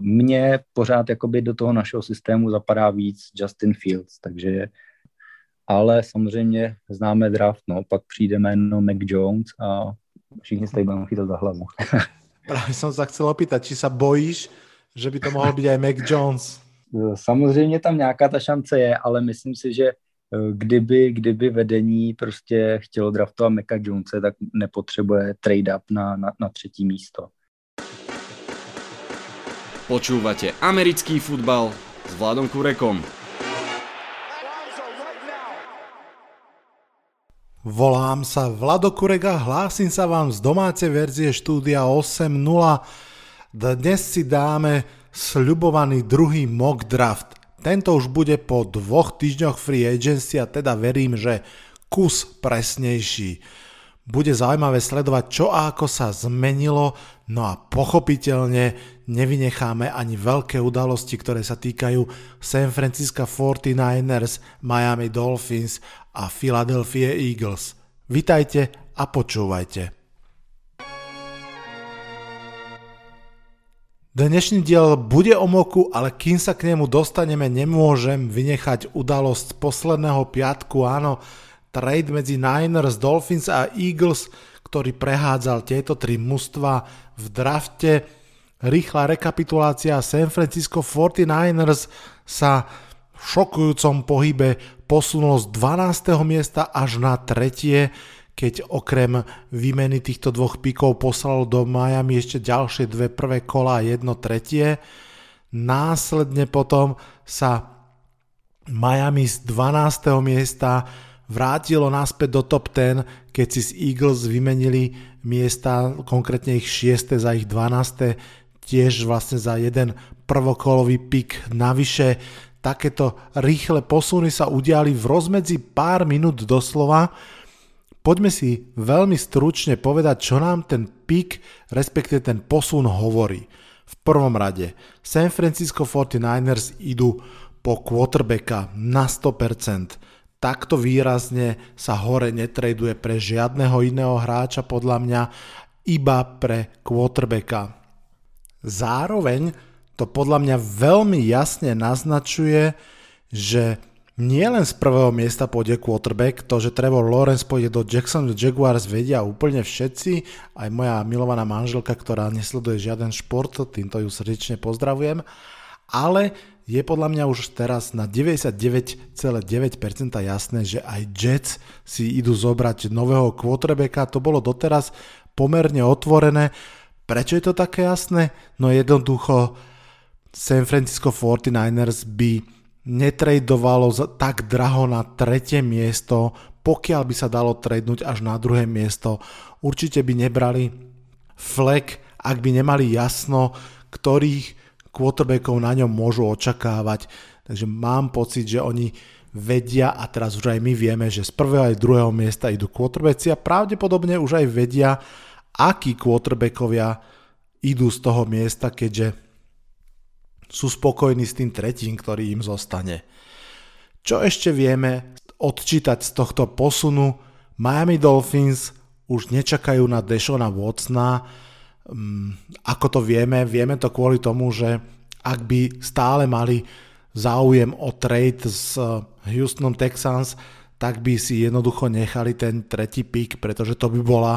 Mně pořád jakoby do toho našeho systému zapadá víc Justin Fields, takže ale samozřejmě známe draft, no, pak přijde jméno Mac Jones a všichni se budeme chytat za hlavu. Právě jsem se chcel opýtat, či se bojíš, že by to mohl být i Mac Jones? Samozřejmě tam nějaká ta šance je, ale myslím si, že eh, kdyby, kdyby vedení prostě chtělo draftovat Meka Jonese, tak nepotřebuje trade up na, na, na třetí místo. Počúvate americký futbal s Vladom Kurekom. Volám sa Vlado Kurega, hlásim sa vám z domácej verzie štúdia 8.0. Dnes si dáme sľubovaný druhý mock draft. Tento už bude po dvoch týždňoch free agency a teda verím, že kus presnejší. Bude zaujímavé sledovať, čo a ako sa zmenilo, no a pochopiteľne nevynecháme ani veľké udalosti, ktoré sa týkajú San Francisco 49ers, Miami Dolphins a Philadelphia Eagles. Vitajte a počúvajte. Dnešný diel bude o moku, ale kým sa k nemu dostaneme, nemôžem vynechať udalosť posledného piatku, áno, trade medzi Niners, Dolphins a Eagles, ktorý prehádzal tieto tri mužstva v drafte. Rýchla rekapitulácia San Francisco 49ers sa v šokujúcom pohybe posunulo z 12. miesta až na tretie, keď okrem výmeny týchto dvoch pikov poslalo do Miami ešte ďalšie dve prvé kola a jedno tretie. Následne potom sa Miami z 12. miesta vrátilo naspäť do top 10, keď si z Eagles vymenili miesta, konkrétne ich 6. za ich 12. tiež vlastne za jeden prvokolový pik navyše takéto rýchle posuny sa udiali v rozmedzi pár minút doslova. Poďme si veľmi stručne povedať, čo nám ten pik, respektive ten posun hovorí. V prvom rade San Francisco 49ers idú po quarterbacka na 100%. Takto výrazne sa hore netraduje pre žiadneho iného hráča podľa mňa, iba pre quarterbacka. Zároveň to podľa mňa veľmi jasne naznačuje, že nie len z prvého miesta pôjde quarterback, to, že Trevor Lawrence pôjde do Jacksonville Jaguars vedia úplne všetci, aj moja milovaná manželka, ktorá nesleduje žiaden šport, týmto ju srdečne pozdravujem, ale je podľa mňa už teraz na 99,9% jasné, že aj Jets si idú zobrať nového quarterbacka, to bolo doteraz pomerne otvorené. Prečo je to také jasné? No jednoducho San Francisco 49ers by netradovalo tak draho na tretie miesto, pokiaľ by sa dalo tradenúť až na druhé miesto. Určite by nebrali flek, ak by nemali jasno, ktorých quarterbackov na ňom môžu očakávať. Takže mám pocit, že oni vedia a teraz už aj my vieme, že z prvého aj druhého miesta idú quarterbacki a pravdepodobne už aj vedia, akí quarterbackovia idú z toho miesta, keďže sú spokojní s tým tretím, ktorý im zostane. Čo ešte vieme odčítať z tohto posunu? Miami Dolphins už nečakajú na Deshona Watsona. Mm, ako to vieme? Vieme to kvôli tomu, že ak by stále mali záujem o trade s Houstonom Texans, tak by si jednoducho nechali ten tretí pick, pretože to by bola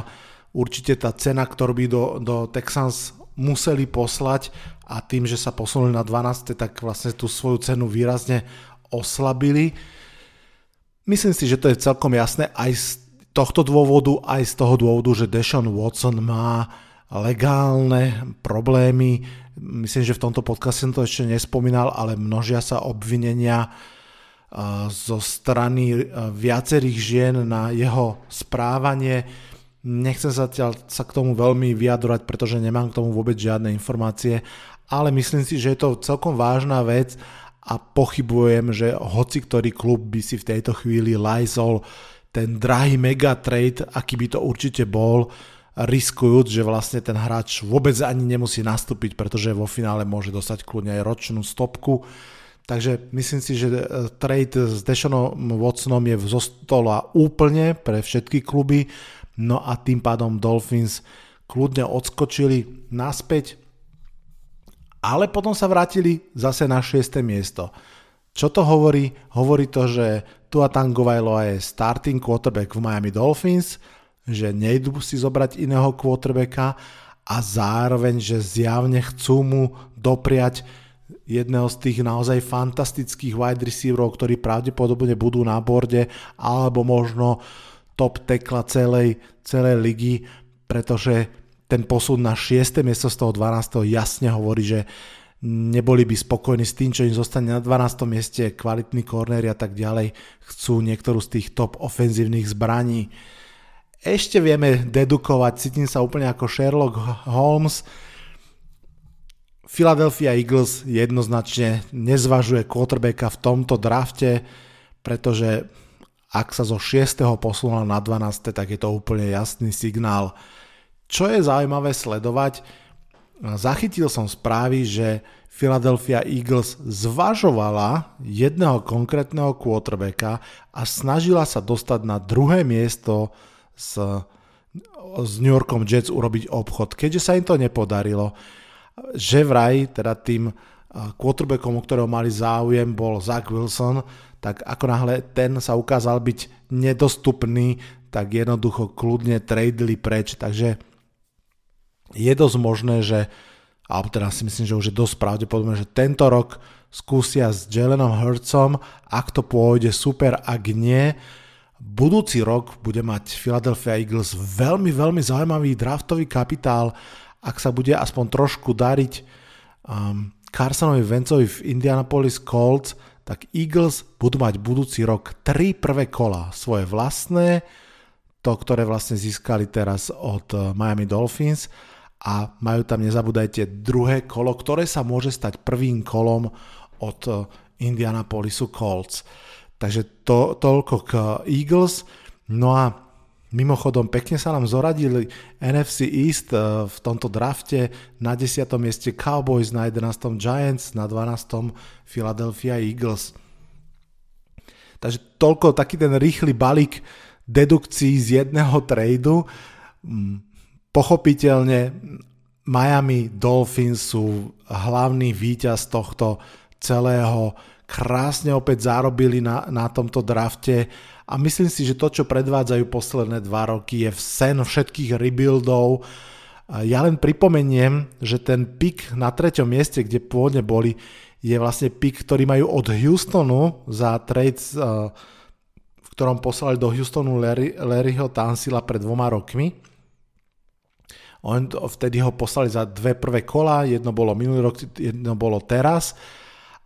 určite tá cena, ktorú by do, do Texans museli poslať a tým, že sa posunuli na 12, tak vlastne tú svoju cenu výrazne oslabili. Myslím si, že to je celkom jasné aj z tohto dôvodu, aj z toho dôvodu, že Deshaun Watson má legálne problémy. Myslím, že v tomto podcaste som to ešte nespomínal, ale množia sa obvinenia zo strany viacerých žien na jeho správanie Nechcem sa, sa k tomu veľmi vyjadrovať, pretože nemám k tomu vôbec žiadne informácie, ale myslím si, že je to celkom vážna vec a pochybujem, že hoci ktorý klub by si v tejto chvíli lajzol ten drahý mega trade, aký by to určite bol, riskujúc, že vlastne ten hráč vôbec ani nemusí nastúpiť, pretože vo finále môže dostať kľudne aj ročnú stopku. Takže myslím si, že e, trade s Deshanom Watsonom je zo stola úplne pre všetky kluby No a tým pádom Dolphins kľudne odskočili naspäť ale potom sa vrátili zase na 6. miesto. Čo to hovorí? Hovorí to, že Tua Tagovailoa je starting quarterback v Miami Dolphins, že nejdu si zobrať iného quarterbacka a zároveň, že zjavne chcú mu dopriať jedného z tých naozaj fantastických wide receiverov, ktorí pravdepodobne budú na borde, alebo možno top tekla celej, celej ligy, pretože ten posun na 6. miesto z toho 12. jasne hovorí, že neboli by spokojní s tým, čo im zostane na 12. mieste, kvalitní kornéri a tak ďalej, chcú niektorú z tých top ofenzívnych zbraní. Ešte vieme dedukovať, cítim sa úplne ako Sherlock Holmes, Philadelphia Eagles jednoznačne nezvažuje quarterbacka v tomto drafte, pretože ak sa zo 6. posunula na 12. tak je to úplne jasný signál. Čo je zaujímavé sledovať, zachytil som správy, že Philadelphia Eagles zvažovala jedného konkrétneho quarterbacka a snažila sa dostať na druhé miesto s, s New Yorkom Jets urobiť obchod. Keďže sa im to nepodarilo, že vraj teda tým quarterbackom, o ktorého mali záujem, bol Zach Wilson, tak ako náhle ten sa ukázal byť nedostupný, tak jednoducho kľudne tradeli preč. Takže je dosť možné, že alebo teda si myslím, že už je dosť pravdepodobné, že tento rok skúsia s Jalenom Hurtsom, ak to pôjde super, ak nie, budúci rok bude mať Philadelphia Eagles veľmi, veľmi zaujímavý draftový kapitál ak sa bude aspoň trošku dariť um, Carsonovi Vencovi v Indianapolis Colts, tak Eagles budú mať budúci rok tri prvé kola, svoje vlastné, to, ktoré vlastne získali teraz od uh, Miami Dolphins a majú tam, nezabúdajte, druhé kolo, ktoré sa môže stať prvým kolom od uh, Indianapolisu Colts. Takže to, toľko k Eagles. No a Mimochodom, pekne sa nám zoradili NFC East eh, v tomto drafte na 10. mieste Cowboys, na 11. Giants, na 12. Philadelphia Eagles. Takže toľko taký ten rýchly balík dedukcií z jedného tradu. Mm, pochopiteľne Miami Dolphins sú hlavný víťaz tohto celého. Krásne opäť zarobili na, na tomto drafte a myslím si, že to, čo predvádzajú posledné dva roky, je v sen všetkých rebuildov. Ja len pripomeniem, že ten pik na treťom mieste, kde pôvodne boli, je vlastne pik, ktorý majú od Houstonu za trade, v ktorom poslali do Houstonu Larry, Larryho Tansila pred dvoma rokmi. On, vtedy ho poslali za dve prvé kola, jedno bolo minulý rok, jedno bolo teraz.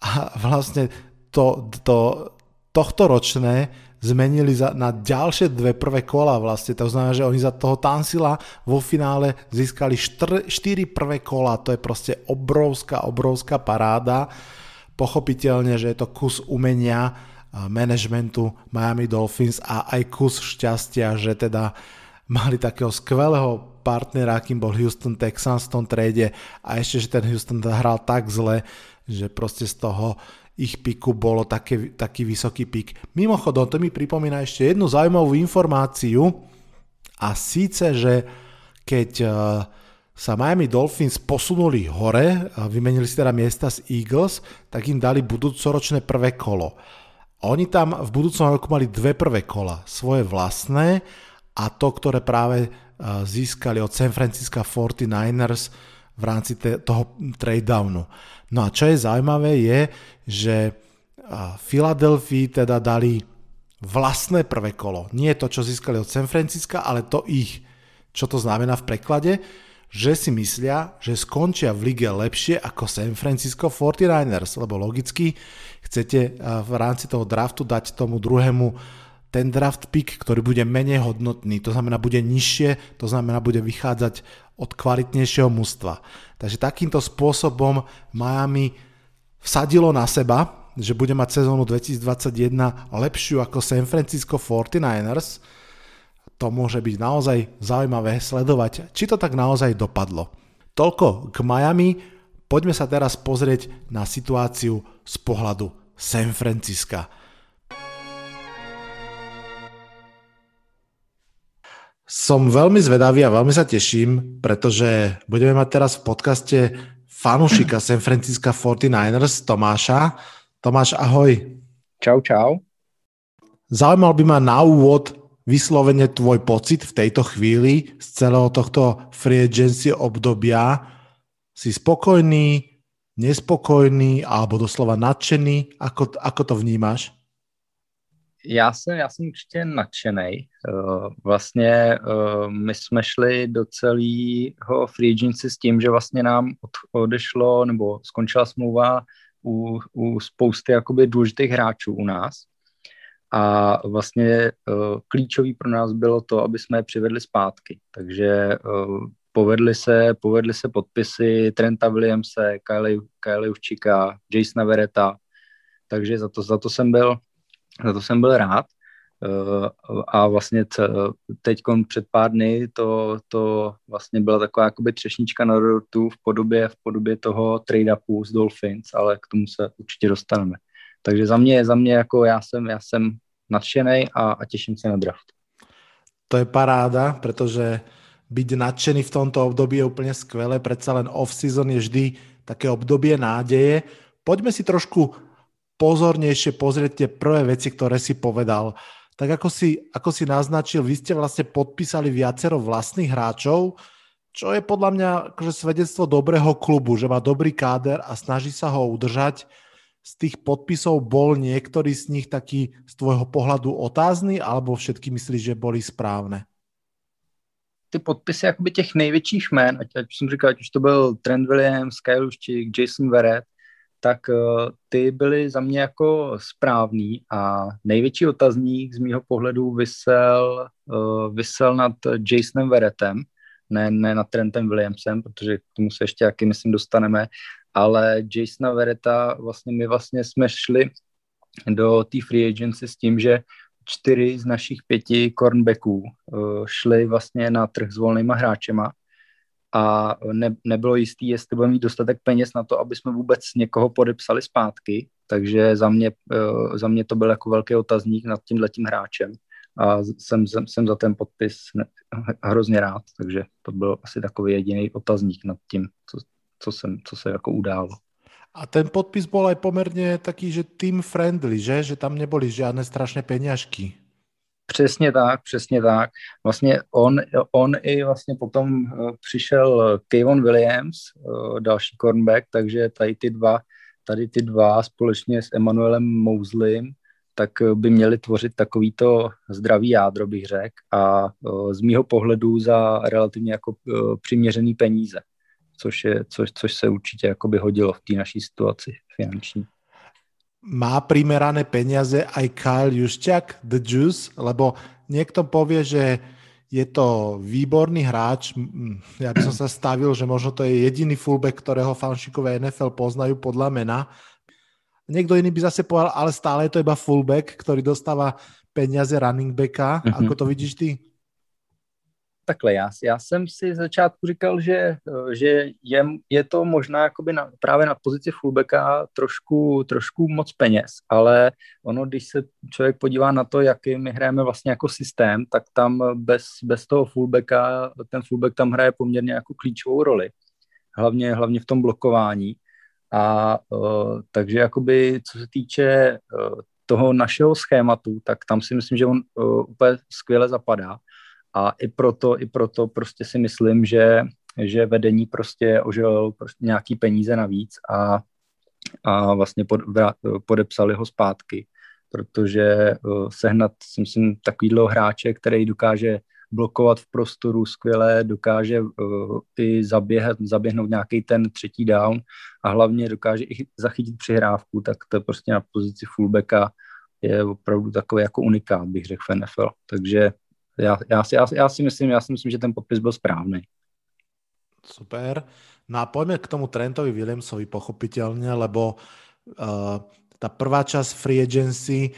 A vlastne to, to tohto ročné zmenili za, na ďalšie dve prvé kola vlastne. To znamená, že oni za toho Tansila vo finále získali štr, štyri prvé kola. To je proste obrovská, obrovská paráda. Pochopiteľne, že je to kus umenia managementu Miami Dolphins a aj kus šťastia, že teda mali takého skvelého partnera, akým bol Houston Texans v tom trade a ešte, že ten Houston hral tak zle, že proste z toho ich piku bolo také, taký vysoký pik. Mimochodom, to mi pripomína ešte jednu zaujímavú informáciu a síce, že keď e, sa Miami Dolphins posunuli hore a vymenili si teda miesta z Eagles, tak im dali budúcoročné prvé kolo. Oni tam v budúcom roku mali dve prvé kola, svoje vlastné a to, ktoré práve e, získali od San Francisco 49ers v rámci toho trade downu. No a čo je zaujímavé je, že Filadelfii teda dali vlastné prvé kolo. Nie to, čo získali od San Francisca, ale to ich. Čo to znamená v preklade? Že si myslia, že skončia v lige lepšie ako San Francisco 49ers, lebo logicky chcete v rámci toho draftu dať tomu druhému ten draft pick, ktorý bude menej hodnotný, to znamená bude nižšie, to znamená bude vychádzať od kvalitnejšieho mužstva. Takže takýmto spôsobom Miami vsadilo na seba, že bude mať sezónu 2021 lepšiu ako San Francisco 49ers. To môže byť naozaj zaujímavé sledovať, či to tak naozaj dopadlo. Toľko k Miami, poďme sa teraz pozrieť na situáciu z pohľadu San Francisca. Som veľmi zvedavý a veľmi sa teším, pretože budeme mať teraz v podcaste fanušika San Francisco 49ers Tomáša. Tomáš, ahoj. Čau, čau. Zaujímal by ma na úvod vyslovene tvoj pocit v tejto chvíli z celého tohto free agency obdobia. Si spokojný, nespokojný alebo doslova nadšený? Ako, ako to vnímáš? Já jsem, já jsem určitě nadšený. Eh, vlastně eh, my jsme šli do celého free agency s tím, že vlastně nám odešlo nebo skončila smlouva u, u spousty jakoby důležitých hráčů u nás. A vlastně uh, klíčový pro nás bylo to, aby jsme je přivedli zpátky. Takže povedli se, povedli se podpisy Trenta Williamse, Kyle, Juščika, Jasona Vereta, takže za to, za to jsem byl za to jsem byl rád. Uh, a vlastně teď před pár dny to, to vlastně byla taková jakoby třešnička na dortu v podobě, v podobě toho trade-upu z Dolphins, ale k tomu se určitě dostaneme. Takže za mě, za mě jako já jsem, já jsem nadšený a, a těším se na draft. To je paráda, protože byť nadšený v tomto období je úplne skvelé, predsa len off-season je vždy také obdobie nádeje. Poďme si trošku pozornejšie pozrieť tie prvé veci, ktoré si povedal. Tak ako si, ako si naznačil, vy ste vlastne podpísali viacero vlastných hráčov, čo je podľa mňa akože svedectvo dobrého klubu, že má dobrý káder a snaží sa ho udržať. Z tých podpisov bol niektorý z nich taký z tvojho pohľadu otázny, alebo všetky myslíš, že boli správne? ty podpisy jakoby těch největších jmén, ať, ať jsem říkal, ať už to byl Trent Williams, Kyle Juszczyk, Jason Verrett, tak uh, ty byly za mě jako správný a největší otazník z mýho pohledu vysel, uh, vysel nad Jasonem Verrettem, ne, ne nad Trentem Williamsem, protože k tomu se ještě jaký myslím dostaneme, ale Jasona Vereta vlastně my vlastně jsme šli do té free agency s tím, že čtyři z našich pěti cornbacků uh, šli vlastně na trh s volnýma hráčema a ne, nebylo jistý, jestli budeme mít dostatek peněz na to, aby jsme vůbec někoho podepsali zpátky, takže za mě, uh, za mě to byl jako velký otazník nad tím hráčem a jsem, jsem, jsem za ten podpis hrozně rád, takže to byl asi takový jediný otazník nad tím, co, co, jsem, co se jako událo. A ten podpis bol aj pomerne taký, že team friendly, že? Že tam neboli žiadne strašné peňažky. Přesně tak, přesně tak. Vlastně on, on i vlastně potom eh, přišel Kayvon Williams, eh, další cornerback, takže tady ty dva, tady ty dva společně s Emanuelem Mousleym, tak eh, by měli tvořit takovýto zdravý jádro, bych řekl, a z mýho pohledu za relativně jako přiměřený peníze což, je, což, což se určitě jakoby hodilo v té naší situaci finanční. Má primerané peniaze aj Kyle Jušťak, The Juice, lebo niekto povie, že je to výborný hráč. Ja by som sa stavil, že možno to je jediný fullback, ktorého fanšikové NFL poznajú podľa mena. Niekto iný by zase povedal, ale stále je to iba fullback, ktorý dostáva peniaze running backa. Mm-hmm. Ako to vidíš ty? Takhle, já, já jsem si z začátku říkal, že, že je, je to možná jakoby na, právě na pozici fullbacka trošku, trošku moc peněz, ale ono, když se člověk podívá na to, jaký my hrajeme vlastně jako systém, tak tam bez, bez toho fullbacka, ten fullback tam hraje poměrně jako klíčovou roli, hlavně, hlavně v tom blokování. A uh, takže jakoby, co se týče uh, toho našeho schématu, tak tam si myslím, že on uh, úplně skvěle zapadá a i proto, i proto prostě si myslím, že, že vedení prostě ožil prostě nějaký peníze navíc a, a vlastně pod, podepsali ho zpátky, protože uh, sehnat, si myslím, takovýhle hráče, který dokáže blokovat v prostoru skvěle, dokáže uh, i zaběhat, zaběhnout nějaký ten třetí down a hlavně dokáže i zachytit přihrávku, tak to prostě na pozici fullbacka je opravdu takový jako unikát, bych řekl v NFL. Takže já, já, si, já, já, si myslím, já si myslím, že ten podpis byl správný. Super. No a poďme k tomu Trentovi Williamsovi pochopiteľne, lebo uh, tá prvá časť free agency,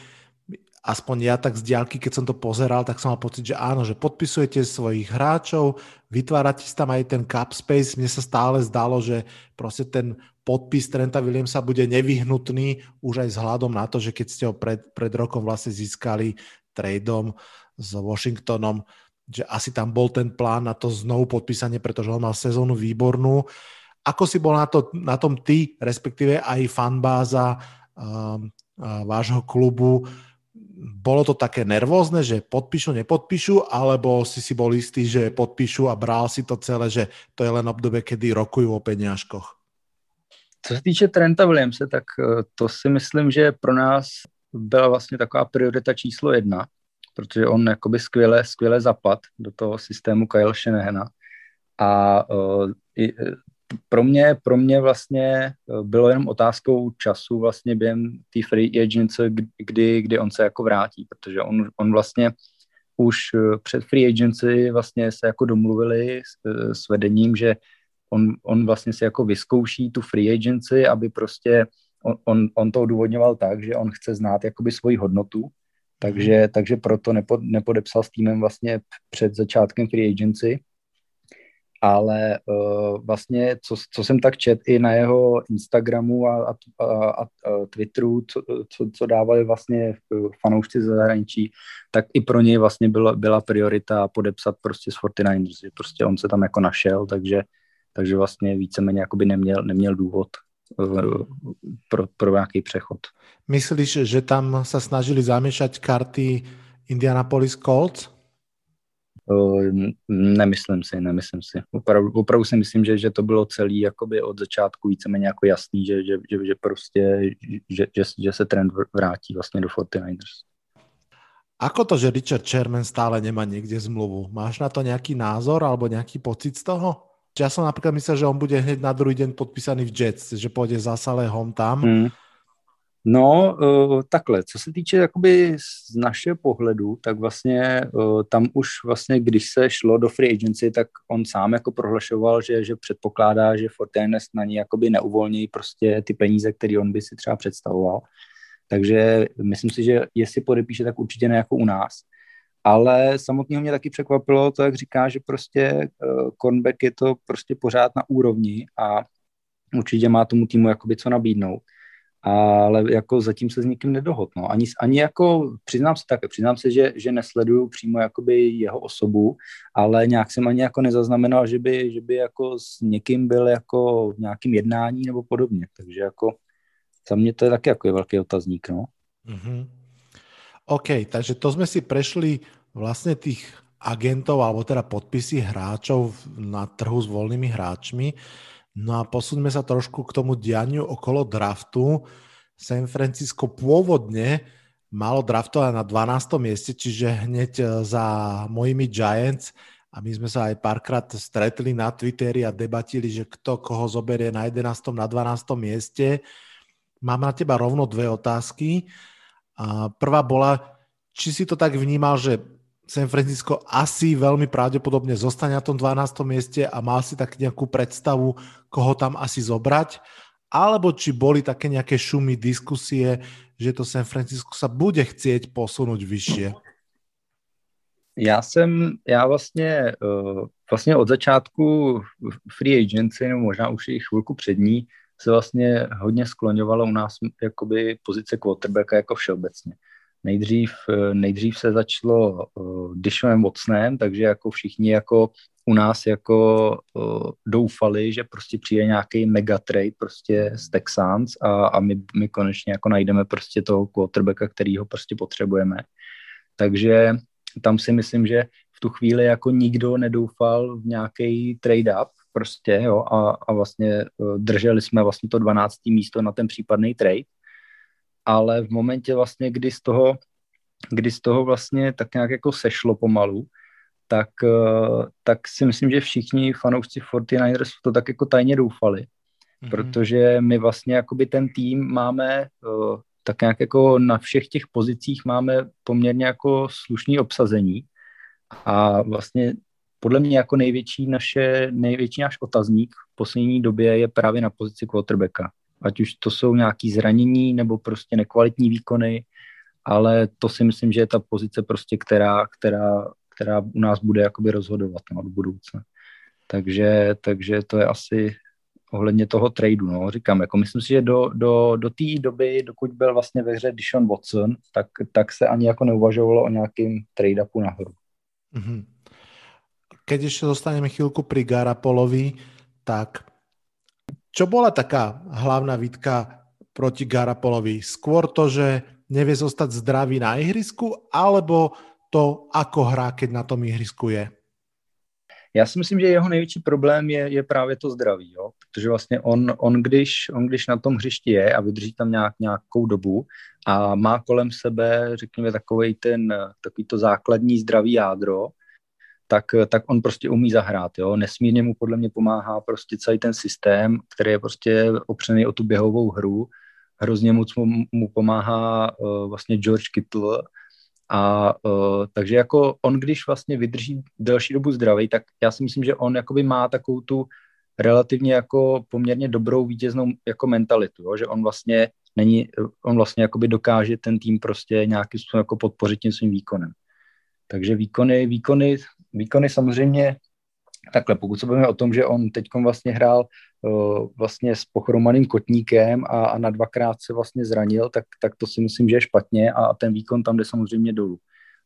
aspoň ja tak z diálky, keď som to pozeral, tak som mal pocit, že áno, že podpisujete svojich hráčov, vytvárate si tam aj ten cap space. Mne sa stále zdalo, že proste ten podpis Trenta Williamsa bude nevyhnutný už aj vzhľadom na to, že keď ste ho pred, pred rokom vlastne získali tradeom s Washingtonom, že asi tam bol ten plán na to znovu podpísanie, pretože on mal sezónu výbornú. Ako si bol na, to, na tom ty, respektíve aj fanbáza um, vášho klubu? Bolo to také nervózne, že podpíšu, nepodpíšu, alebo si si bol istý, že podpíšu a bral si to celé, že to je len obdobie, kedy rokujú o peňažkoch? Co se týče Trenta Williamse, tak eh, to si myslím, že pro nás byla vlastně taková priorita číslo jedna, protože on jakoby skvěle, skvěle zapad do toho systému Kyle Shanahana. A uh, i, pro mě, pro mě vlastně bylo jenom otázkou času vlastně během té free agency, kdy, kdy on se jako vrátí, protože on, on vlastně už před free agency vlastně se jako domluvili s, s vedením, že on, on vlastně si jako vyzkouší tu free agency, aby prostě on, on, on to odůvodňoval tak, že on chce znát jakoby svoji hodnotu, takže, takže proto nepo, nepodepsal s týmem vlastně před začátkem free agency, ale uh, vlastně, co, co jsem tak čet i na jeho Instagramu a, a, a, a Twitteru, co, co, co dávali vlastně fanoušci ze zahraničí, tak i pro něj vlastně byla, byla priorita podepsat prostě s 49ers, že prostě on se tam jako našel, takže, takže vlastně víceméně jakoby neměl, neměl důvod pro, pro nějaký přechod. Myslíš, že tam se snažili zamiešať karty Indianapolis Colts? Nemyslím si, nemyslím si. Opravdu, opravdu si myslím, že, že to bylo celý jakoby od začátku víceméně jako jasný, že, že, že, že prostě, že, že, že se trend vrátí vlastně do 49ers. Ako to, že Richard Sherman stále nemá niekde zmluvu? Máš na to nejaký názor alebo nejaký pocit z toho? Ja som napríklad myslel, že on bude hneď na druhý deň podpísaný v Jets, že pôjde za Salehom tam. Mm. No, uh, takhle, co se týče jakoby z našeho pohledu, tak vlastně uh, tam už vlastně, když se šlo do free agency, tak on sám jako prohlašoval, že, že předpokládá, že Fortinest na ní jakoby neuvolní prostě ty peníze, které on by si třeba představoval. Takže myslím si, že jestli podepíše, tak určitě ne jako u nás. Ale samotného mě taky překvapilo to, jak říká, že prostě uh, cornback je to prostě pořád na úrovni a určitě má tomu týmu jakoby co nabídnout ale jako zatím se s nikým nedohod. No. Ani, ani jako, přiznám se také, přiznám se, že, že nesleduju přímo jakoby jeho osobu, ale nějak jsem ani jako nezaznamenal, že by, že by jako s někým byl jako v nějakým jednání nebo podobně. Takže jako za mě to je taky jako je velký otazník. No. Mm-hmm. OK, takže to jsme si prešli vlastně těch agentov alebo teda podpisy hráčov na trhu s voľnými hráčmi. No a posuňme sa trošku k tomu dianiu okolo draftu. San Francisco pôvodne malo draftovať na 12. mieste, čiže hneď e, za mojimi Giants a my sme sa aj párkrát stretli na Twitteri a debatili, že kto koho zoberie na 11. na 12. mieste. Mám na teba rovno dve otázky. Prvá bola, či si to tak vnímal, že San Francisco asi veľmi pravdepodobne zostane na tom 12. mieste a mal si tak nejakú predstavu, koho tam asi zobrať, alebo či boli také nejaké šumy, diskusie, že to San Francisco sa bude chcieť posunúť vyššie? Já jsem, já vlastně, uh, vlastně od začátku free agency, nebo možná už i chvilku před ní, se vlastně hodně skloňovalo u nás jakoby pozice quarterbacka jako všeobecně. Nejdřív, eh, nejdřív se začalo uh, Dishonem Watsonem, takže jako všichni jako u nás jako uh, doufali, že prostě přijde nějaký mega trade prostě z Texans a, a my, my konečně jako najdeme prostě toho quarterbacka, kterýho prostě potřebujeme. Takže tam si myslím, že v tu chvíli jako nikdo nedoufal v nějaký trade-up prostě, jo, a, a vlastně uh, drželi jsme vlastně to 12. místo na ten případný trade ale v momentě vlastně, kdy z toho, kdy z toho vlastně tak nějak jako sešlo pomalu, tak, eh, tak si myslím, že všichni fanoušci 49ers to tak jako tajně doufali, mm-hmm. protože my vlastně jakoby ten tým máme eh, tak nějak jako na všech těch pozicích máme poměrně jako slušný obsazení a vlastně podle mě jako největší naše, největší náš otazník v poslední době je právě na pozici quarterbacka ať už to jsou nějaký zranění nebo prostě nekvalitní výkony, ale to si myslím, že je ta pozice prostě, která, která, která u nás bude jakoby rozhodovat no, do budoucna. Takže, takže to je asi ohledně toho tradu, no, říkám, jako myslím si, že do, do, do té doby, dokud byl vlastně ve hře Dishon Watson, tak, tak se ani jako neuvažovalo o nějakým trade-upu nahoru. Mm-hmm. Keď ještě dostaneme chvíľku pri Garapolovi, tak Čo bola taká hlavná výtka proti Garapolovi? Skôr to, že nevie zostať zdravý na ihrisku, alebo to, ako hrá, keď na tom ihrisku je? Já si myslím, že jeho největší problém je, je právě to zdraví, jo? protože vlastně on, on, když, on, když na tom hřišti je a vydrží tam nějak, nějakou dobu a má kolem sebe, řekněme, takový ten, takový to základní zdravý jádro, tak, tak on prostě umí zahrát. Jo? Nesmírně mu podle mě pomáhá prostě celý ten systém, který je prostě opřený o tu běhovou hru. Hrozně moc mu, mu pomáhá uh, vlastně George Kittle, a uh, takže jako on, když vlastně vydrží delší dobu zdravý, tak já si myslím, že on jakoby má takovou tu relativně jako poměrně dobrou vítěznou jako mentalitu, jo? že on vlastně není, on vlastně jakoby dokáže ten tým prostě nějakým způsobem jako podpořit tím svým výkonem. Takže výkony, výkony, výkony samozřejmě takhle, pokud se bavíme o tom, že on teď vlastně hrál uh, vlastně s pochromaným kotníkem a, a na dvakrát se vlastně zranil, tak, tak to si myslím, že je špatně a ten výkon tam jde samozřejmě dolů.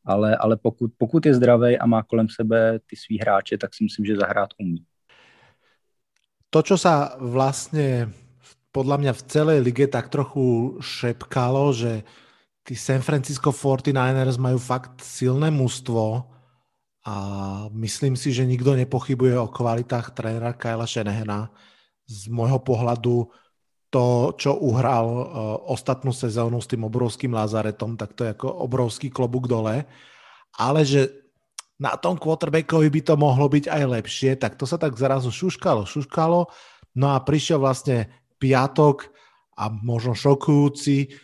Ale, ale pokud, pokud je zdravý a má kolem sebe ty svý hráče, tak si myslím, že zahrát umí. To, čo sa vlastne podľa mňa v celej lige tak trochu šepkalo, že tí San Francisco 49ers majú fakt silné mužstvo, a myslím si, že nikto nepochybuje o kvalitách trénera Kyla Shanahana. Z môjho pohľadu to, čo uhral uh, ostatnú sezónu s tým obrovským Lazaretom, tak to je ako obrovský klobúk dole. Ale že na tom quarterbackovi by to mohlo byť aj lepšie, tak to sa tak zrazu šuškalo, šuškalo. No a prišiel vlastne piatok a možno šokujúci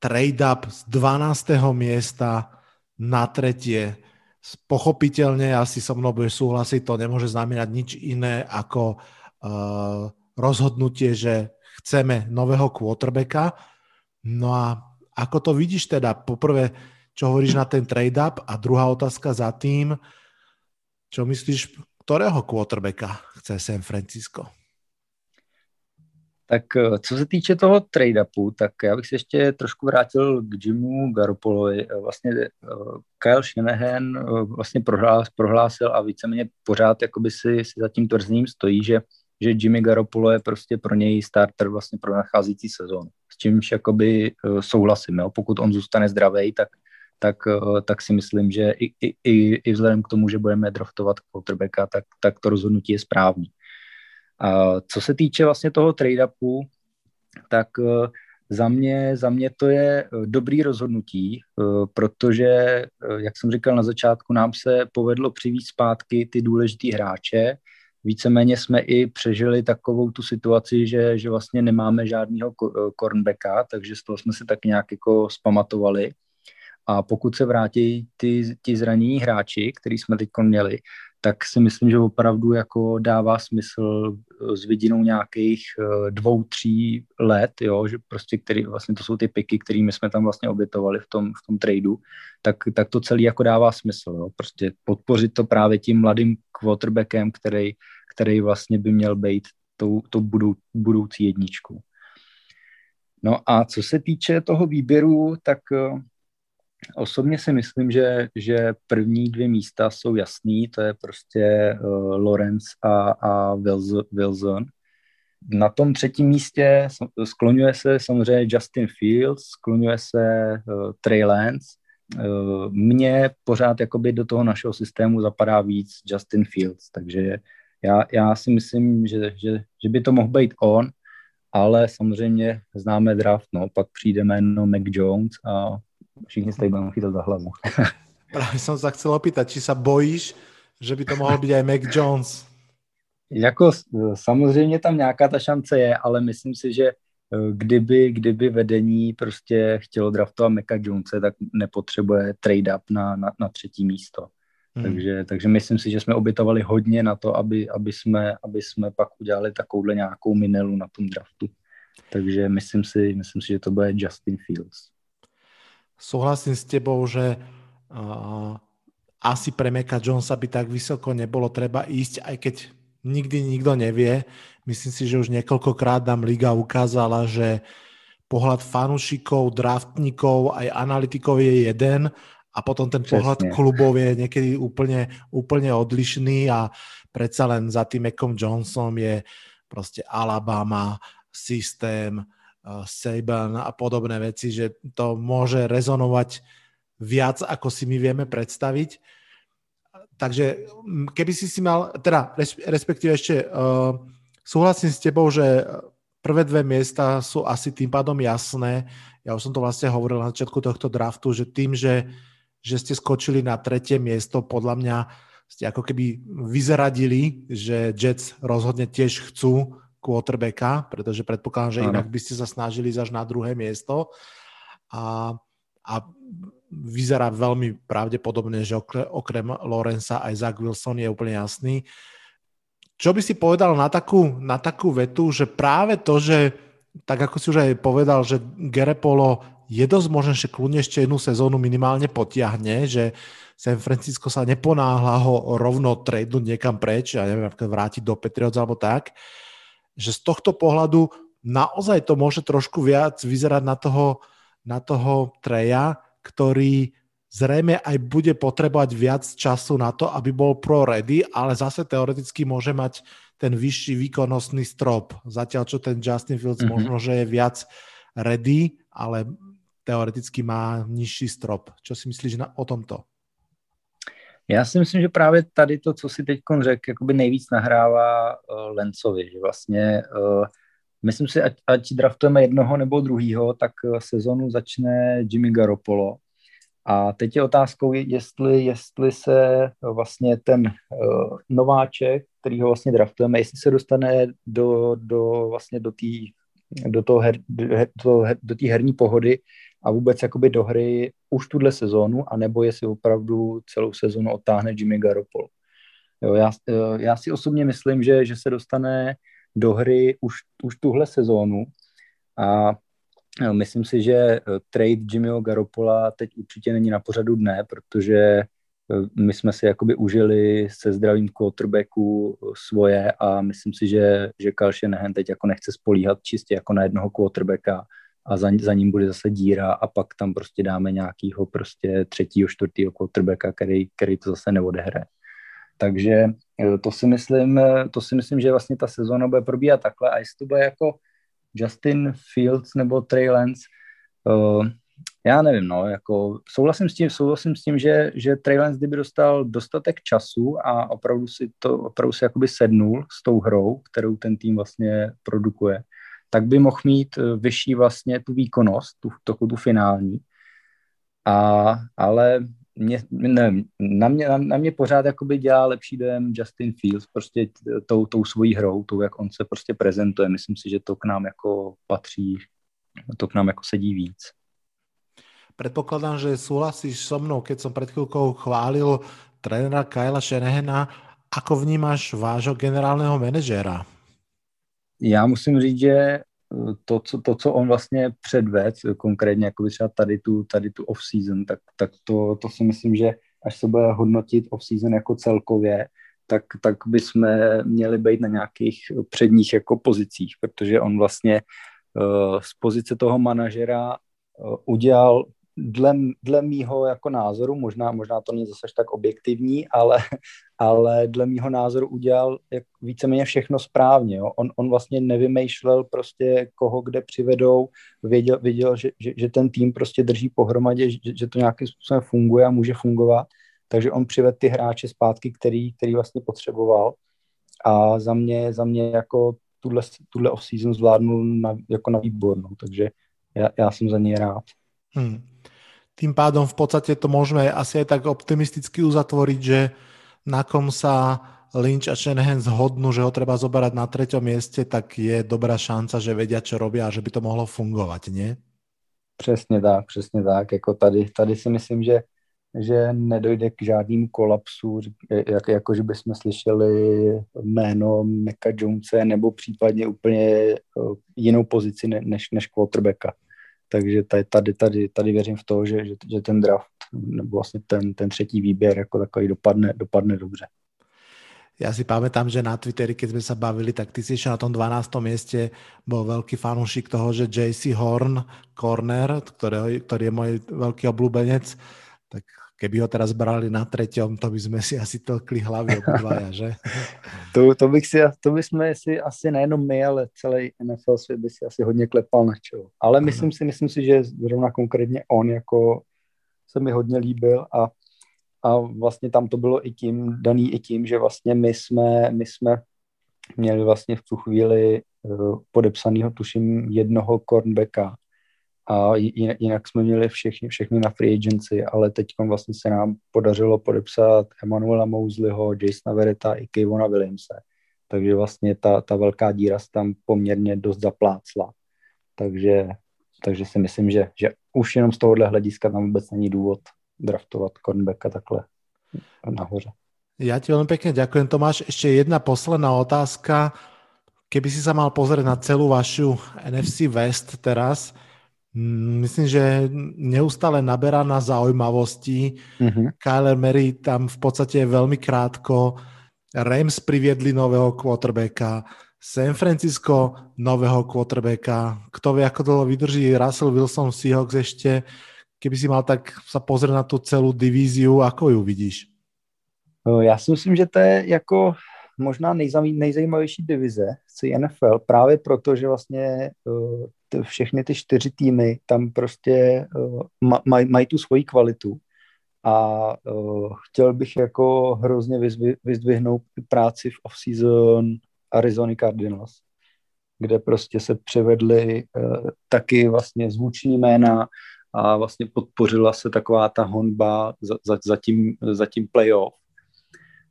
trade-up z 12. miesta na tretie Pochopiteľne asi so mnou budeš súhlasiť, to nemôže znamenať nič iné ako uh, rozhodnutie, že chceme nového quarterbacka. No a ako to vidíš teda? Poprvé, čo hovoríš na ten trade-up a druhá otázka za tým, čo myslíš, ktorého quarterbacka chce San Francisco? Tak eh, co se týče toho trade-upu, tak já bych se ještě trošku vrátil k Jimu Garopolovi. Eh, vlastně eh, Kyle Shanahan vlastně prohlásil a víceméně pořád jakoby si, si za tím tvrzením stojí, že, že Jimmy Garoppolo je prostě pro něj starter vlastně pro nacházící sezónu. S čímž jakoby souhlasím. Jo? Pokud on zůstane zdravý, tak, tak, tak si myslím, že i, i, i vzhledem k tomu, že budeme draftovat quarterbacka, tak, tak to rozhodnutí je správný. A co se týče vlastně toho trade-upu, tak eh, za mě, za mě to je eh, dobrý rozhodnutí, eh, protože, jak jsem říkal na začátku, nám se povedlo přivít zpátky ty důležitý hráče. Víceméně jsme i přežili takovou tu situaci, že, že vlastně nemáme žádného cornbacka, takže z toho jsme se tak nějak jako spamatovali. A pokud se vrátí ty, ty zranění hráči, který jsme teď měli, tak si myslím, že opravdu jako dává smysl eh, s vidinou nějakých eh, dvou, tří let, jo, že prostě který, vlastně to jsou ty piky, kterými jsme tam vlastně obětovali v tom, v tom tradu, tak, tak to celý jako dává smysl, jo, prostě podpořit to právě tím mladým quarterbackem, který, který vlastně by měl být tou, tou budou, budoucí jedničkou. No a co se týče toho výběru, tak eh, Osobně si myslím, že, že první dvě místa jsou jasný, to je prostě uh, Lorenz a, a Wilson. Na tom třetím místě skloňuje se samozřejmě Justin Fields, skloňuje se uh, Trey Lance. Uh, mně pořád jakoby do toho našeho systému zapadá víc Justin Fields, takže já, já si myslím, že, že, že by to mohl být on, ale samozřejmě známe draft, no, pak přijde jméno Mac Jones a všichni sa budeme chytať za hlavu. Práve som sa chcel opýtať, či sa bojíš, že by to mohol byť aj Mac Jones? Jako samozřejmě tam nějaká ta šance je, ale myslím si, že eh, kdyby, kdyby vedení prostě chtělo draftovat Meka Jonese, tak nepotřebuje trade-up na, na, na třetí místo. Hmm. Takže, takže myslím si, že jsme obětovali hodně na to, aby, aby, jsme, aby jsme pak udělali takovouhle nějakou minelu na tom draftu. Takže myslím si, myslím si, že to bude Justin Fields súhlasím s tebou, že uh, asi pre Meka Jonesa by tak vysoko nebolo treba ísť, aj keď nikdy nikto nevie. Myslím si, že už niekoľkokrát nám liga ukázala, že pohľad fanúšikov, draftníkov, aj analytikov je jeden a potom ten Přesne. pohľad klubov je niekedy úplne, úplne odlišný a predsa len za tým Mekom Johnsonom je proste Alabama, systém, Saban a podobné veci, že to môže rezonovať viac, ako si my vieme predstaviť. Takže keby si si mal, teda respektíve ešte uh, súhlasím s tebou, že prvé dve miesta sú asi tým pádom jasné. Ja už som to vlastne hovoril na začiatku tohto draftu, že tým, že, že ste skočili na tretie miesto, podľa mňa ste ako keby vyzradili, že Jets rozhodne tiež chcú quarterbacka, pretože predpokladám, že inak by ste sa snažili až na druhé miesto. A, a vyzerá veľmi pravdepodobne, že okrem Lorenza aj Zach Wilson je úplne jasný. Čo by si povedal na takú, na takú vetu, že práve to, že tak ako si už aj povedal, že Gerepolo je dosť možné, že kľudne ešte jednu sezónu minimálne potiahne, že San Francisco sa neponáhla ho rovno tradenúť niekam preč, a neviem, vrátiť do Patriots alebo tak, že z tohto pohľadu naozaj to môže trošku viac vyzerať na toho, na toho treja, ktorý zrejme aj bude potrebovať viac času na to, aby bol pro ready, ale zase teoreticky môže mať ten vyšší výkonnostný strop. Zatiaľ, čo ten Justin Fields mm-hmm. možno, že je viac ready, ale teoreticky má nižší strop. Čo si myslíš na, o tomto? Já si myslím, že právě tady to, co si teď řekl, jakoby nejvíc nahrává uh, Lencovi, že vlastně uh, myslím si, ať, ať draftujeme jednoho nebo druhýho, tak uh, sezonu začne Jimmy Garoppolo. A teď je otázkou, jestli, jestli se vlastně ten uh, nováček, který ho vlastně draftujeme, jestli se dostane do, do vlastně do té do toho her, do, do, do herní pohody a vůbec jakoby do hry už tuhle sezónu, anebo jestli opravdu celou sezónu otáhne Jimmy Garoppolo. Jo, já, eh, já si osobně myslím, že, že se dostane do hry už, už tuhle sezónu a Eh, myslím si, že eh, trade Jimmyho Garopola teď určitě není na pořadu dne, protože my jsme si jakoby užili se zdravím quarterbacku svoje a myslím si, že, že Kyle teď jako nechce spolíhat čistě jako na jednoho quarterbacka a za, za ním bude zase díra a pak tam prostě dáme nějakýho prostě třetího, čtvrtýho quarterbacka, který, který to zase neodehraje. Takže to si myslím, to si myslím, že vlastně ta sezóna bude probíhat takhle a jestli to bude jako Justin Fields nebo Trey Lance, uh, já nevím, no, jako souhlasím s tím, souhlasím s tím, že, že Trey Lance, kdyby dostal dostatek času a opravdu si to, opravdu si jakoby sednul s tou hrou, kterou ten tým vlastně produkuje, tak by mohl mít eh, vyšší vlastně tu výkonnost, tu, tu, tu finální. A, ale mě, nevím, na, mě, na, na mě pořád jakoby dělá lepší dojem Justin Fields prostě tou, tou svojí hrou, tou, jak on se prostě prezentuje. Myslím si, že to k nám jako patří, to k nám jako sedí víc. Predpokladám, že súhlasíš so mnou, keď som pred chvíľkou chválil trénera Kyla Shanahana. Ako vnímaš vášho generálneho manažéra? Já musím říct, že to, co, to, co on vlastně předved, konkrétně jako třeba tady tu, tady tu off-season, tak, tak to, to si myslím, že až se bude hodnotit off-season jako celkově, tak, tak bychom měli být na nějakých předních jako pozicích, protože on vlastně uh, z pozice toho manažera uh, udělal dle, dle mýho jako názoru, možná, možná to není zase tak objektivní, ale, ale dle mýho názoru udělal víceméně všechno správně. Jo. On, on vlastně nevymýšlel prostě koho kde přivedou, věděl, věděl že, že, že ten tým prostě drží pohromadě, že, že to nějakým způsobem funguje a může fungovat, takže on přivedl ty hráče zpátky, který, který vlastně potřeboval a za mě, za mě jako tuhle, tuhle off-season zvládnul na, jako na výbornou, takže já, já jsem za něj rád. Hmm. Tým pádom v podstate to môžeme asi aj tak optimisticky uzatvoriť, že na kom sa Lynch a Shanahan zhodnú, že ho treba zoberať na treťom mieste, tak je dobrá šanca, že vedia, čo robia a že by to mohlo fungovať, nie? Přesně tak, přesně tak. Jako tady, tady si myslím, že, že nedojde k žádným kolapsu, jak, jako že bychom slyšeli jméno Meka Jonese nebo případně úplně eh, jinou pozici než, než quarterbacka. Takže tady, tady, tady, tady věřím v to, že, že, že ten draft nebo vlastně ten, ten třetí výběr jako takový dopadne, dopadne dobře. Ja si pamätám, že na Twitteri, keď sme sa bavili, tak ty si ešte na tom 12. mieste bol veľký fanúšik toho, že JC Horn, corner, ktorý, ktorý je môj veľký obľúbenec, tak keby ho teraz brali na treťom, to by sme si asi tlkli hlavy obidvaja, že? To, to, bych si, to bychom si asi nejenom my, ale celý NFL svět by si asi hodně klepal na čelo. Ale myslím si, myslím si, že zrovna konkrétně on jako se mi hodně líbil a, a vlastně tam to bylo i tím, daný i tím, že vlastně my jsme, my jsme měli vlastně v tu chvíli uh, podepsanýho, tuším, jednoho cornbacka a jinak jsme měli všechny, všechny na free agency, ale teď vlastně se nám podařilo podepsat Emanuela Mosleyho, Jasona Vereta i Kevona Williamse. Takže vlastně ta, ta velká díra se tam poměrně dost zaplácla. Takže, takže si myslím, že, že už jenom z tohohle hlediska tam vůbec není důvod draftovat cornerbacka takhle nahoře. Ja ti veľmi pekne ďakujem, Tomáš. Ešte jedna posledná otázka. Keby si sa mal pozrieť na celú vašu NFC West teraz, myslím, že neustále naberá na zaujímavosti. Mm-hmm. Kyler Mary tam v podstate je veľmi krátko. Rams priviedli nového quarterbacka. San Francisco nového quarterbacka. Kto vie, ako dlho vydrží Russell Wilson v Seahawks ešte. Keby si mal tak sa pozrieť na tú celú divíziu, ako ju vidíš? Eh, já si myslím, že to je jako možná nejzajímavější divize v NFL, právě proto, že vlastně uh, všechny ty čtyři týmy tam prostě uh, maj, mají tu svoji kvalitu. A uh, chtěl bych jako hrozně vyzdvihnout práci v off-season Arizona Cardinals, kde prostě se převedly uh, taky vlastně zvuční jména a vlastně podpořila se taková ta honba za, za, za, tím, za tím playoff.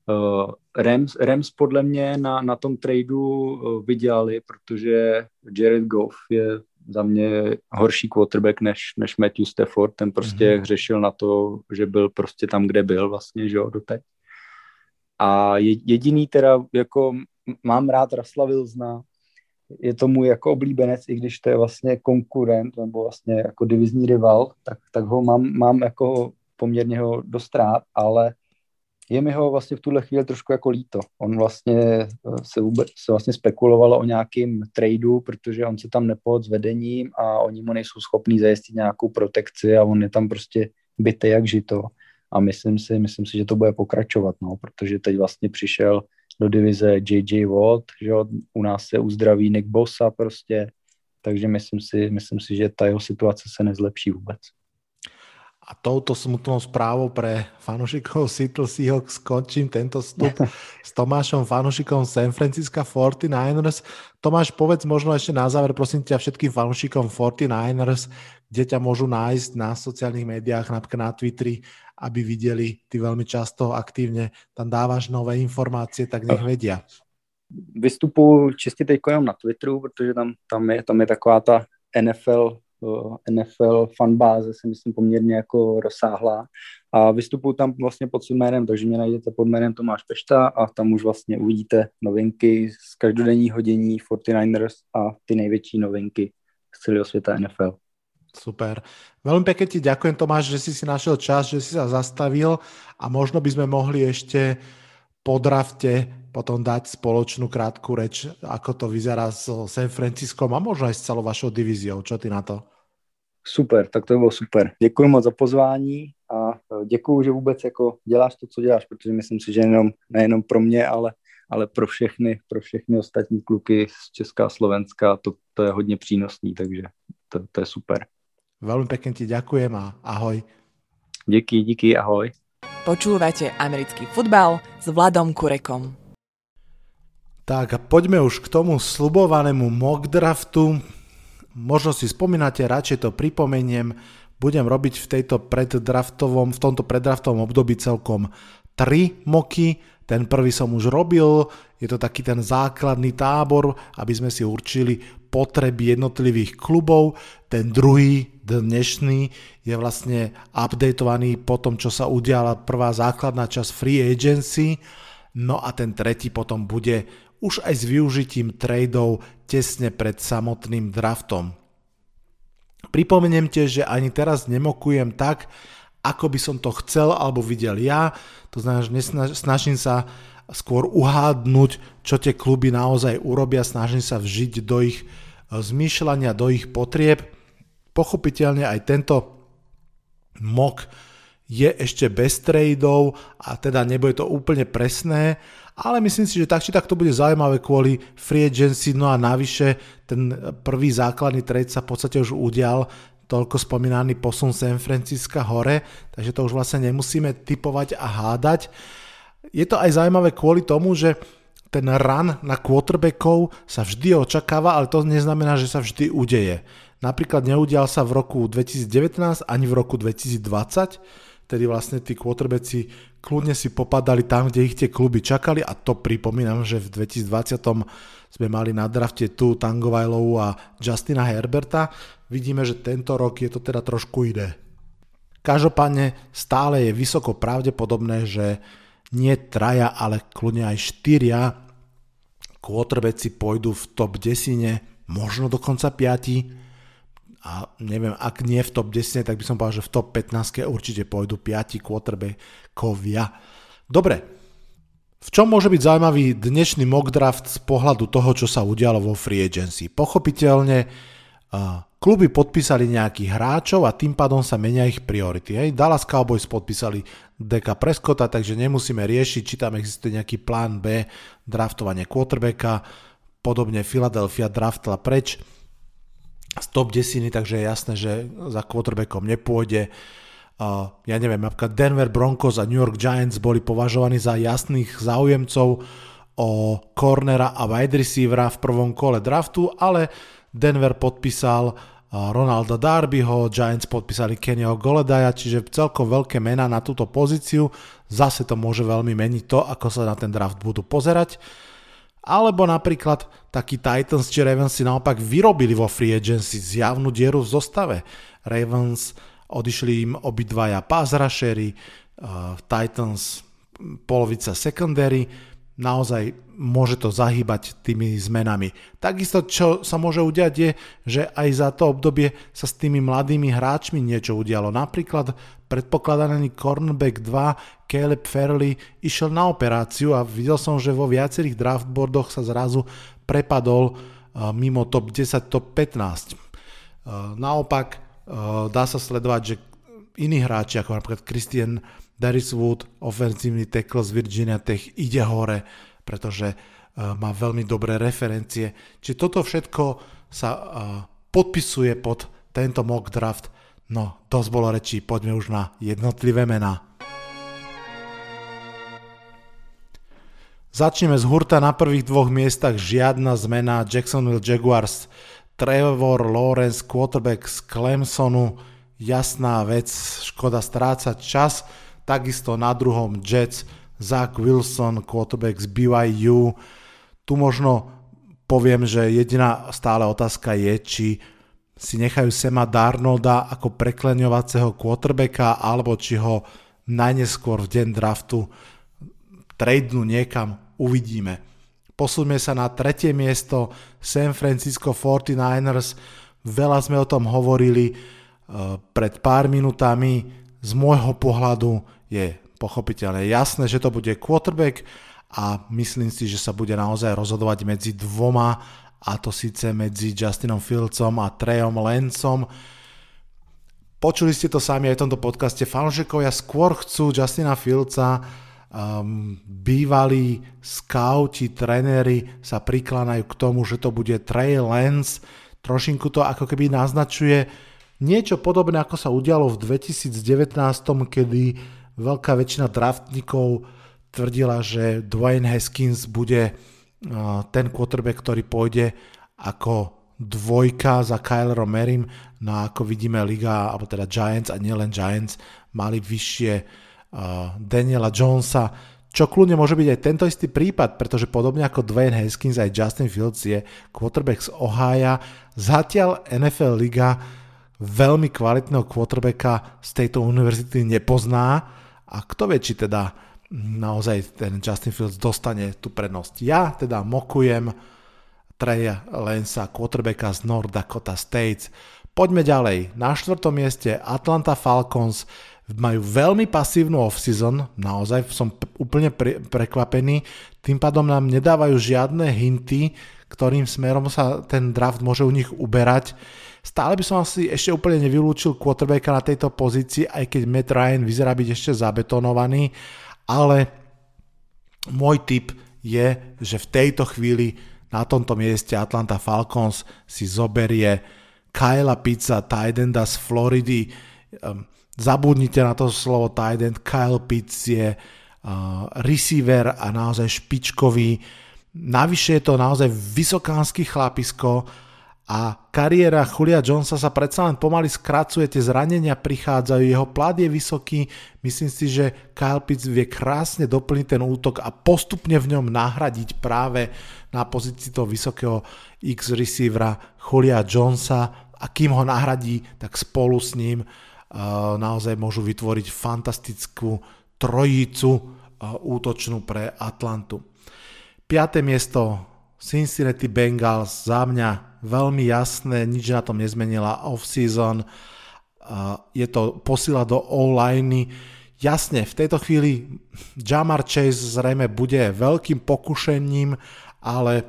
Uh, Rams, Rams podle mě na, na tom tradu uh, vydělali, protože Jared Goff je za mě horší quarterback než, než Matthew Stafford. Ten prostě mm-hmm. hřešil na to, že byl prostě tam, kde byl vlastně, že jo, doteď. A jediný teda, jako mám rád Rasla Wilsona, je to můj jako oblíbenec, i když to je vlastně konkurent nebo vlastně jako divizní rival, tak, tak ho mám, mám jako poměrně ho dost rád, ale je mi ho vlastně v tuhle chvíli trošku jako líto. On vlastně eh, se vůbec se vlastně spekulovalo o nějakým tradu, protože on se tam nepod s vedením a oni mu nejsou schopní zajistit nějakou protekci a on je tam prostě bytý jak žito. A myslím si, myslím si, že to bude pokračovat, no, protože teď vlastně přišel do divize JJ Watt, že u nás se uzdraví Nick Bosa prostě, takže myslím si, myslím si, že ta jeho situace se nezlepší vůbec. A touto smutnou správou pre fanúšikov Seattle Seahawks skončím tento vstup s Tomášom, fanúšikom San Francisco 49ers. Tomáš, povedz možno ešte na záver, prosím ťa, všetkým fanúšikom 49ers, kde ťa môžu nájsť na sociálnych médiách, napríklad na Twitteri, aby videli, ty veľmi často aktívne tam dávaš nové informácie, tak nech vedia. Vystupuji čistě teď jenom na Twitteru, protože tam, tam, je, tam je taková ta NFL NFL fanbáze si myslím poměrně jako rozsáhlá a vystupuju tam vlastně pod svým jménem, takže mě najdete pod jménem Tomáš Pešta a tam už vlastně uvidíte novinky z každodenního dění 49ers a ty největší novinky z celého světa NFL. Super. Veľmi pekne ti ďakujem Tomáš, že si si našiel čas, že si sa zastavil a možno by sme mohli ešte po drafte potom dať spoločnú krátku reč, ako to vyzerá s San Franciskom a možno aj s celou vašou divíziou. Čo ty na to? Super, tak to bylo super. Děkuji moc za pozvání a e, děkuji, že vůbec jako děláš to, co děláš, protože myslím si, že jenom, nejenom pro mě, ale, ale pro všechny, pro všechny ostatní kluky z Česká a Slovenska to, to je hodně přínosný, takže to, to je super. Velmi pekne ti ďakujem a ahoj. Díky, díky, ahoj. Počúvate americký futbal s Vladom Kurekom. Tak a poďme už k tomu slubovanému mock draftu. Možno si spomínate, radšej to pripomeniem. Budem robiť v, tejto preddraftovom, v tomto preddraftovom období celkom 3 moky. Ten prvý som už robil, je to taký ten základný tábor, aby sme si určili potreby jednotlivých klubov. Ten druhý, dnešný, je vlastne updatovaný po tom, čo sa udiala prvá základná časť free agency. No a ten tretí potom bude už aj s využitím tradeov tesne pred samotným draftom. Pripomeniem tiež, že ani teraz nemokujem tak, ako by som to chcel alebo videl ja. To znamená, že snažím sa skôr uhádnuť, čo tie kluby naozaj urobia, snažím sa vžiť do ich e, zmýšľania, do ich potrieb. Pochopiteľne aj tento mok je ešte bez tradeov a teda nebude to úplne presné, ale myslím si, že tak či tak to bude zaujímavé kvôli free agency, no a navyše ten prvý základný trade sa v podstate už udial, toľko spomínaný posun San Francisca hore, takže to už vlastne nemusíme typovať a hádať. Je to aj zaujímavé kvôli tomu, že ten run na quarterbackov sa vždy očakáva, ale to neznamená, že sa vždy udeje. Napríklad neudial sa v roku 2019 ani v roku 2020, tedy vlastne tí quarterbacki kľudne si popadali tam, kde ich tie kluby čakali a to pripomínam, že v 2020 sme mali na drafte tu Tangovajlovu a Justina Herberta. Vidíme, že tento rok je to teda trošku iné. Každopádne stále je vysoko pravdepodobné, že nie traja, ale kľudne aj štyria quarterbacki pôjdu v top 10, možno dokonca 5 a neviem, ak nie v top 10, tak by som povedal, že v top 15 určite pôjdu 5 quarterbackovia. Dobre, v čom môže byť zaujímavý dnešný mock draft z pohľadu toho, čo sa udialo vo free agency? Pochopiteľne kluby podpísali nejakých hráčov a tým pádom sa menia ich priority. Hej. Dallas Cowboys podpísali Deka Prescotta, takže nemusíme riešiť, či tam existuje nejaký plán B, draftovanie quarterbacka. Podobne Philadelphia draftla preč z top 10, takže je jasné, že za quarterbackom nepôjde. Ja neviem, napríklad Denver Broncos a New York Giants boli považovaní za jasných záujemcov o cornera a wide receivera v prvom kole draftu, ale Denver podpísal Ronalda Darbyho, Giants podpísali Kennyho Goledaja, čiže celkom veľké mená na túto pozíciu. Zase to môže veľmi meniť to, ako sa na ten draft budú pozerať. Alebo napríklad takí Titans či Ravens si naopak vyrobili vo free agency zjavnú dieru v zostave. Ravens odišli im obidvaja pass rushery, uh, Titans polovica secondary, naozaj môže to zahýbať tými zmenami. Takisto, čo sa môže udiať je, že aj za to obdobie sa s tými mladými hráčmi niečo udialo. Napríklad predpokladaný cornerback 2 Caleb Fairley išiel na operáciu a videl som, že vo viacerých draftboardoch sa zrazu prepadol mimo top 10, top 15. Naopak dá sa sledovať, že iní hráči, ako napríklad Christian Darius Wood, ofenzívny tackle z Virginia Tech, ide hore, pretože uh, má veľmi dobré referencie. Čiže toto všetko sa uh, podpisuje pod tento mock draft. No, dosť bolo rečí, poďme už na jednotlivé mená. Začneme z hurta na prvých dvoch miestach, žiadna zmena, Jacksonville Jaguars, Trevor Lawrence, quarterback z Clemsonu, jasná vec, škoda strácať čas, Takisto na druhom Jets Zach Wilson, quarterback z BYU. Tu možno poviem, že jediná stále otázka je, či si nechajú Sema Darnolda ako prekleňovacieho quarterbacka, alebo či ho najneskôr v deň draftu tradenú niekam, uvidíme. Posúďme sa na tretie miesto San Francisco 49ers. Veľa sme o tom hovorili uh, pred pár minutami. Z môjho pohľadu je pochopiteľne jasné, že to bude quarterback a myslím si, že sa bude naozaj rozhodovať medzi dvoma a to síce medzi Justinom Fieldsom a Treyom Lancom. Počuli ste to sami aj v tomto podcaste, fanúšikovia skôr chcú Justina Fieldsa, um, bývalí scouti, trenéri sa priklánajú k tomu, že to bude Trey Lance, trošinku to ako keby naznačuje niečo podobné, ako sa udialo v 2019, kedy veľká väčšina draftníkov tvrdila, že Dwayne Haskins bude ten quarterback, ktorý pôjde ako dvojka za Kylerom Merim, no a ako vidíme Liga, alebo teda Giants a nielen Giants, mali vyššie uh, Daniela Jonesa, čo kľudne môže byť aj tento istý prípad, pretože podobne ako Dwayne Haskins aj Justin Fields je quarterback z Ohio. Zatiaľ NFL Liga veľmi kvalitného quarterbacka z tejto univerzity nepozná, a kto vie, či teda naozaj ten Justin Fields dostane tú prednosť. Ja teda mokujem Treja Lensa, quarterbacka z North Dakota States. Poďme ďalej. Na štvrtom mieste Atlanta Falcons majú veľmi pasívnu off-season, naozaj som úplne pre, prekvapený, tým pádom nám nedávajú žiadne hinty, ktorým smerom sa ten draft môže u nich uberať. Stále by som asi ešte úplne nevylúčil quarterbacka na tejto pozícii, aj keď Matt Ryan vyzerá byť ešte zabetonovaný, ale môj tip je, že v tejto chvíli na tomto mieste Atlanta Falcons si zoberie Kyla Pizza, tight z Floridy. Um, zabudnite na to slovo tight end. Kyle Pitts je uh, receiver a naozaj špičkový. Navyše je to naozaj vysokánsky chlapisko, a kariéra Julia Jonesa sa predsa len pomaly skracuje, tie zranenia prichádzajú, jeho plat je vysoký, myslím si, že Kyle Pitts vie krásne doplniť ten útok a postupne v ňom nahradiť práve na pozícii toho vysokého X-receivera Julia Jonesa a kým ho nahradí, tak spolu s ním uh, naozaj môžu vytvoriť fantastickú trojicu uh, útočnú pre Atlantu. Piaté miesto Cincinnati Bengals za mňa veľmi jasné, nič na tom nezmenila off-season, je to posila do all-liney, jasne, v tejto chvíli Jamar Chase zrejme bude veľkým pokušením, ale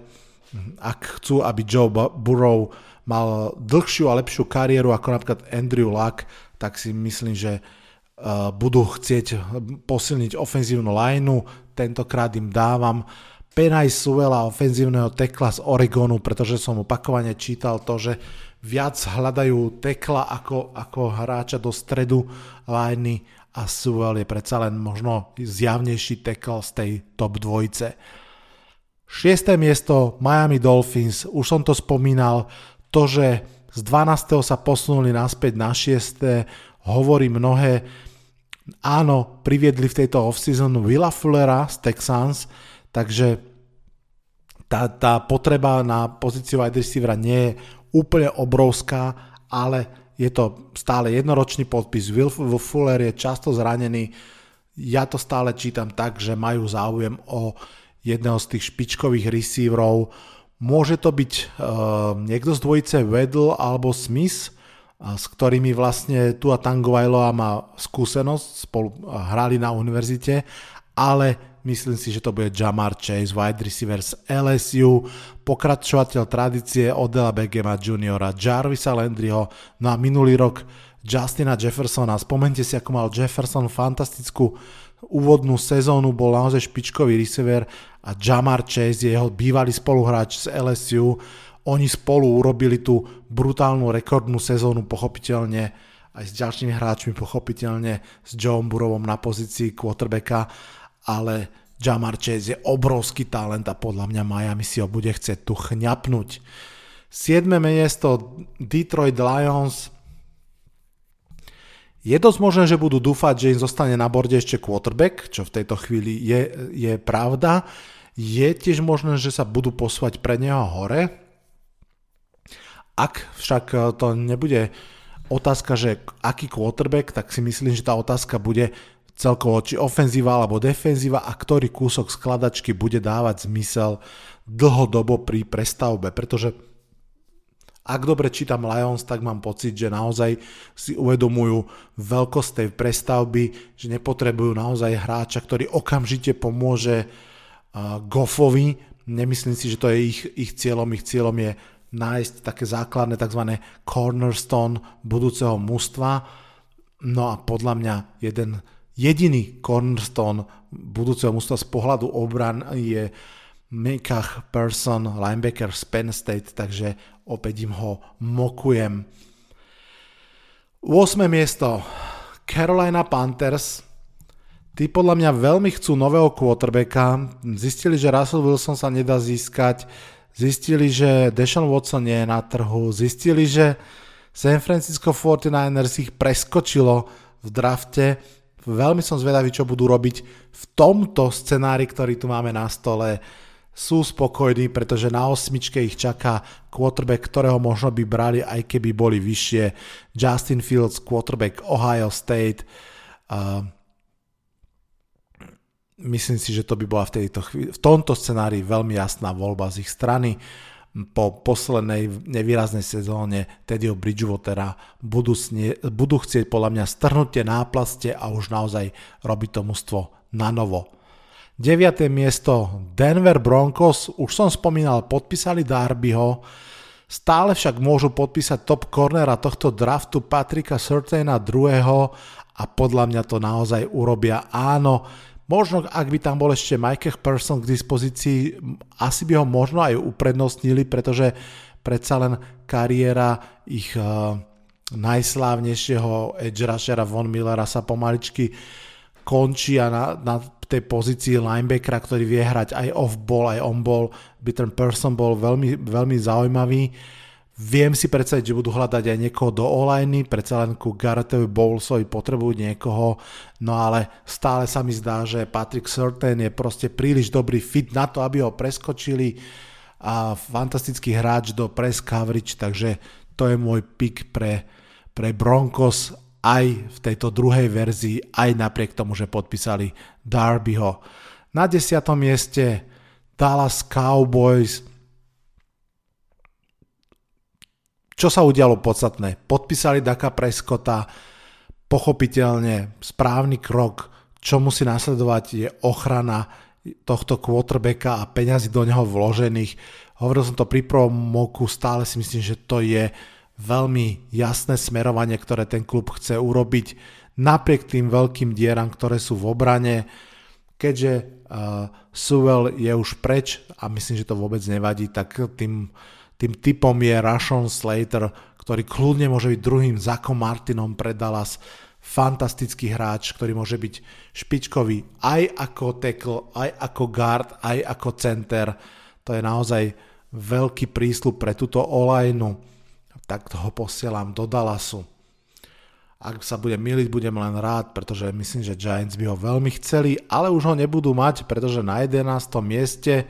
ak chcú, aby Joe Burrow mal dlhšiu a lepšiu kariéru ako napríklad Andrew Luck, tak si myslím, že budú chcieť posilniť ofenzívnu lineu, tentokrát im dávam Penaj Suela, ofenzívneho tekla z Oregonu, pretože som opakovane čítal to, že viac hľadajú tekla ako, ako hráča do stredu liney a Suel je predsa len možno zjavnejší tekl z tej top dvojice. Šiesté miesto Miami Dolphins, už som to spomínal, to, že z 12. sa posunuli naspäť na 6. hovorí mnohé. Áno, priviedli v tejto off-season Willa Fullera z Texans, Takže tá, tá potreba na pozíciu wide receivera nie je úplne obrovská, ale je to stále jednoročný podpis. Will Fuller je často zranený. Ja to stále čítam tak, že majú záujem o jedného z tých špičkových receiverov. Môže to byť uh, niekto z dvojice Weddle alebo Smith, uh, s ktorými vlastne tu a Tangovailoa má skúsenosť, spolu hrali na univerzite, ale Myslím si, že to bude Jamar Chase, wide receiver z LSU, pokračovateľ tradície Odela Begema juniora, Jarvisa Landryho, no a minulý rok Justina Jeffersona. Spomente si, ako mal Jefferson fantastickú úvodnú sezónu, bol naozaj špičkový receiver a Jamar Chase je jeho bývalý spoluhráč z LSU. Oni spolu urobili tú brutálnu rekordnú sezónu, pochopiteľne aj s ďalšími hráčmi, pochopiteľne s Joe Burrowom na pozícii quarterbacka ale Jamar Chase je obrovský talent a podľa mňa Miami si ho bude chcieť tu chňapnúť. 7. miesto Detroit Lions. Je dosť možné, že budú dúfať, že im zostane na borde ešte quarterback, čo v tejto chvíli je, je pravda. Je tiež možné, že sa budú posúvať pre neho hore. Ak však to nebude otázka, že aký quarterback, tak si myslím, že tá otázka bude, celkovo či ofenzíva alebo defenzíva a ktorý kúsok skladačky bude dávať zmysel dlhodobo pri prestavbe, pretože ak dobre čítam Lions, tak mám pocit, že naozaj si uvedomujú veľkosť tej prestavby, že nepotrebujú naozaj hráča, ktorý okamžite pomôže Goffovi. Nemyslím si, že to je ich, ich cieľom. Ich cieľom je nájsť také základné tzv. cornerstone budúceho mužstva. No a podľa mňa jeden jediný cornerstone budúceho mústva z pohľadu obran je Mikach Person, linebacker z Penn State, takže opäť im ho mokujem. 8. miesto Carolina Panthers. Tí podľa mňa veľmi chcú nového quarterbacka. Zistili, že Russell Wilson sa nedá získať. Zistili, že Deshaun Watson nie je na trhu. Zistili, že San Francisco 49ers ich preskočilo v drafte Veľmi som zvedavý, čo budú robiť v tomto scenári, ktorý tu máme na stole. Sú spokojní, pretože na osmičke ich čaká quarterback, ktorého možno by brali, aj keby boli vyššie. Justin Fields, quarterback Ohio State. Uh, myslím si, že to by bola v, tejto chvíli, v tomto scenári veľmi jasná voľba z ich strany. Uh, po poslednej nevýraznej sezóne Tedio Bridgewatera budú, snie, budú chcieť podľa mňa strhnúť tie náplaste a už naozaj robiť to mužstvo na novo. 9. miesto Denver Broncos, už som spomínal, podpísali Darbyho, Stále však môžu podpísať top cornera tohto draftu Patrika Surtaina druhého a podľa mňa to naozaj urobia. Áno, možno ak by tam bol ešte Mike Person k dispozícii, asi by ho možno aj uprednostnili, pretože predsa len kariéra ich uh, najslávnejšieho edge rushera Von Millera sa pomaličky končí a na, na tej pozícii linebackera, ktorý vie hrať aj off-ball, aj on-ball, by ten person bol veľmi, veľmi zaujímavý. Viem si predstaviť, že budú hľadať aj niekoho do online, predsa len ku Garrettovi Bowlesovi potrebujú niekoho, no ale stále sa mi zdá, že Patrick Surtain je proste príliš dobrý fit na to, aby ho preskočili a fantastický hráč do press coverage, takže to je môj pick pre, pre Broncos aj v tejto druhej verzii, aj napriek tomu, že podpísali Darbyho. Na desiatom mieste Dallas Cowboys. Čo sa udialo podstatné? Podpísali Daka Prescotta, pochopiteľne správny krok, čo musí nasledovať je ochrana tohto quarterbacka a peňazí do neho vložených. Hovoril som to pri prvom moku, stále si myslím, že to je veľmi jasné smerovanie, ktoré ten klub chce urobiť napriek tým veľkým dieram, ktoré sú v obrane. Keďže uh, Sewell je už preč a myslím, že to vôbec nevadí, tak tým, tým typom je Rashon Slater, ktorý kľudne môže byť druhým Zakom Martinom pre Dallas fantastický hráč, ktorý môže byť špičkový aj ako tackle, aj ako guard, aj ako center. To je naozaj veľký prísľub pre túto olajnu. Tak ho posielam do Dallasu. Ak sa bude miliť, budem len rád, pretože myslím, že Giants by ho veľmi chceli, ale už ho nebudú mať, pretože na 11. mieste,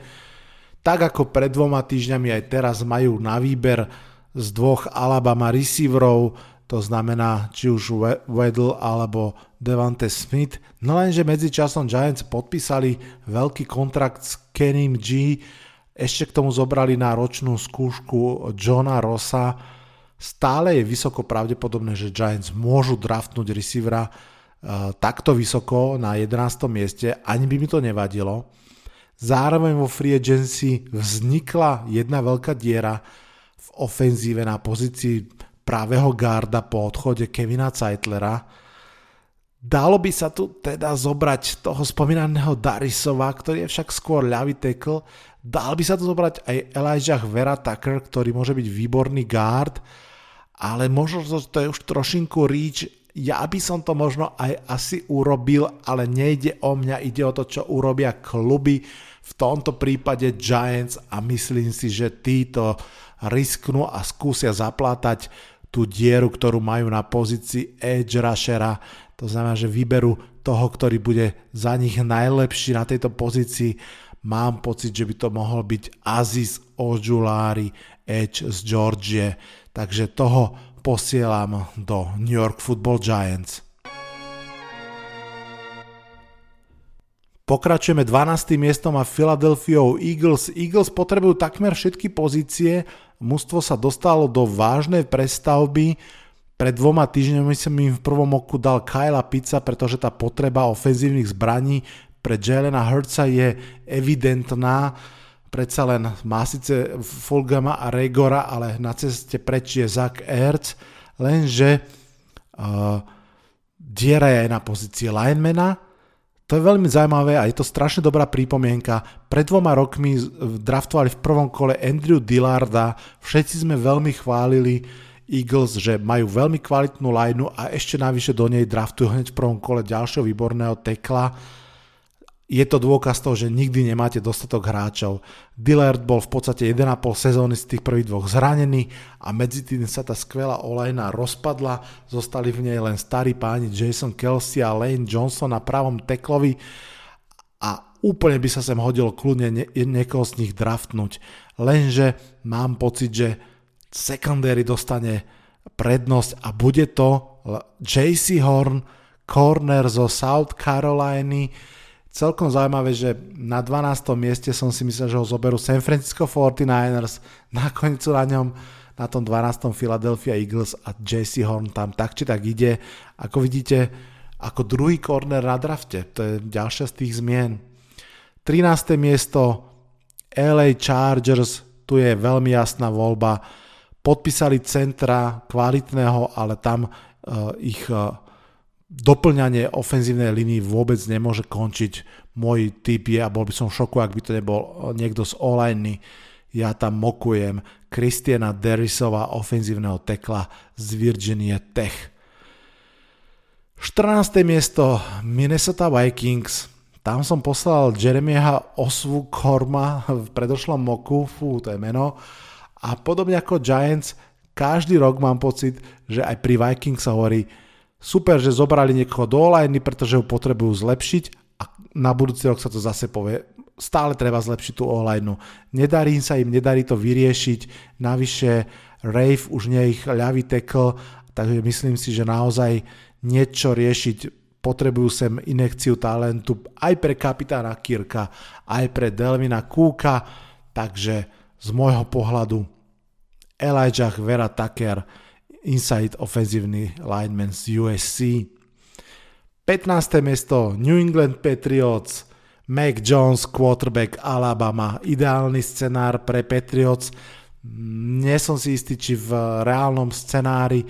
tak ako pred dvoma týždňami aj teraz majú na výber z dvoch Alabama receiverov, to znamená či už Weddle alebo Devante Smith. No lenže medzičasom Giants podpísali veľký kontrakt s Kenim G, ešte k tomu zobrali na ročnú skúšku Johna Rossa. Stále je vysoko pravdepodobné, že Giants môžu draftnúť receivera uh, takto vysoko na 11. mieste, ani by mi to nevadilo. Zároveň vo free agency vznikla jedna veľká diera v ofenzíve na pozícii pravého garda po odchode Kevina Zeitlera. Dalo by sa tu teda zobrať toho spomínaného Darisova, ktorý je však skôr ľavý tackle. Dal by sa tu zobrať aj Elijah Vera Tucker, ktorý môže byť výborný guard, ale možno to, to je už trošinku reach. Ja by som to možno aj asi urobil, ale nejde o mňa, ide o to, čo urobia kluby, v tomto prípade Giants a myslím si, že títo risknú a skúsia zaplátať tú dieru, ktorú majú na pozícii edge rushera. To znamená, že vyberú toho, ktorý bude za nich najlepší na tejto pozícii. Mám pocit, že by to mohol byť Aziz Ojulari, edge z Georgie. Takže toho posielam do New York Football Giants. Pokračujeme 12. miestom a Philadelphia Eagles. Eagles potrebujú takmer všetky pozície. Mužstvo sa dostalo do vážnej prestavby. Pred dvoma týždňami som im v prvom oku dal Kyla Pizza, pretože tá potreba ofenzívnych zbraní pre Jelena Hurtsa je evidentná. Predsa len má síce Fulgama a Regora, ale na ceste preč je Zach Ertz. Lenže uh, diera je aj na pozícii linemana, to je veľmi zaujímavé a je to strašne dobrá prípomienka. Pred dvoma rokmi draftovali v prvom kole Andrew Dillarda, všetci sme veľmi chválili Eagles, že majú veľmi kvalitnú lineu a ešte navyše do nej draftujú hneď v prvom kole ďalšieho výborného tekla je to dôkaz toho, že nikdy nemáte dostatok hráčov. Dillard bol v podstate 1,5 sezóny z tých prvých dvoch zranený a medzi tým sa tá skvelá olejná rozpadla, zostali v nej len starí páni Jason Kelsey a Lane Johnson na pravom teklovi a úplne by sa sem hodilo kľudne nie, niekoho z nich draftnúť. Lenže mám pocit, že secondary dostane prednosť a bude to JC Horn, corner zo South Caroliny, celkom zaujímavé, že na 12. mieste som si myslel, že ho zoberú San Francisco 49ers, nakoniec na ňom na tom 12. Philadelphia Eagles a JC Horn tam tak či tak ide. Ako vidíte, ako druhý corner na drafte, to je ďalšia z tých zmien. 13. miesto LA Chargers, tu je veľmi jasná voľba. podpísali centra kvalitného, ale tam uh, ich uh, doplňanie ofenzívnej linii vôbec nemôže končiť. Môj typ je, a bol by som v šoku, ak by to nebol uh, niekto z online ja tam mokujem Kristiana Derisova, ofenzívneho tekla z Virginia Tech. 14. miesto Minnesota Vikings. Tam som poslal Jeremieha Osvu Korma v predošlom moku, fú, to je meno. A podobne ako Giants, každý rok mám pocit, že aj pri Vikings sa hovorí, super, že zobrali niekoho do online, pretože ho potrebujú zlepšiť a na budúci rok sa to zase povie, stále treba zlepšiť tú online. Nedarí sa im, nedarí to vyriešiť, navyše Rave už nie je ich ľavý tackle, takže myslím si, že naozaj niečo riešiť. Potrebujú sem inekciu talentu aj pre kapitána Kirka, aj pre Delvina Kúka, takže z môjho pohľadu Elijah Vera Tucker, inside offensívny lineman z USC. 15. miesto New England Patriots, Mac Jones, quarterback Alabama, ideálny scenár pre Patriots. Nie som si istý, či v reálnom scenári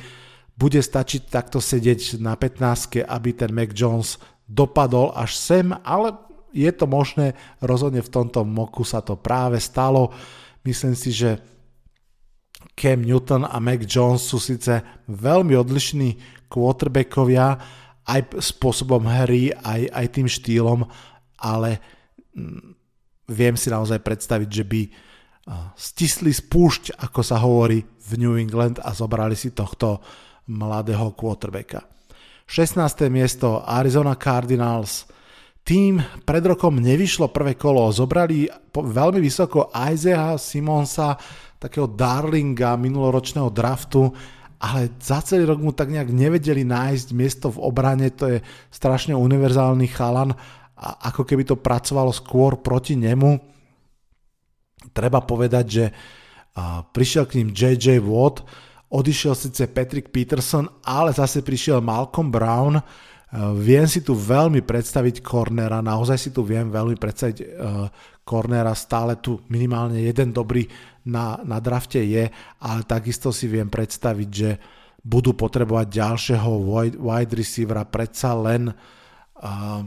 bude stačiť takto sedieť na 15, aby ten Mac Jones dopadol až sem, ale je to možné, rozhodne v tomto moku sa to práve stalo. Myslím si, že Cam Newton a Mac Jones sú síce veľmi odlišní quarterbackovia, aj spôsobom hry, aj, aj tým štýlom, ale mm, viem si naozaj predstaviť, že by stisli spúšť, ako sa hovorí v New England a zobrali si tohto mladého quarterbacka. 16. miesto Arizona Cardinals. Tým pred rokom nevyšlo prvé kolo, zobrali veľmi vysoko Isaiah Simonsa, takého darlinga minuloročného draftu, ale za celý rok mu tak nejak nevedeli nájsť miesto v obrane, to je strašne univerzálny chalan a ako keby to pracovalo skôr proti nemu. Treba povedať, že prišiel k ním JJ Watt, odišiel síce Patrick Peterson, ale zase prišiel Malcolm Brown, Viem si tu veľmi predstaviť cornera, naozaj si tu viem veľmi predstaviť cornera, stále tu minimálne jeden dobrý na, na drafte je, ale takisto si viem predstaviť, že budú potrebovať ďalšieho wide, receivera, predsa len uh,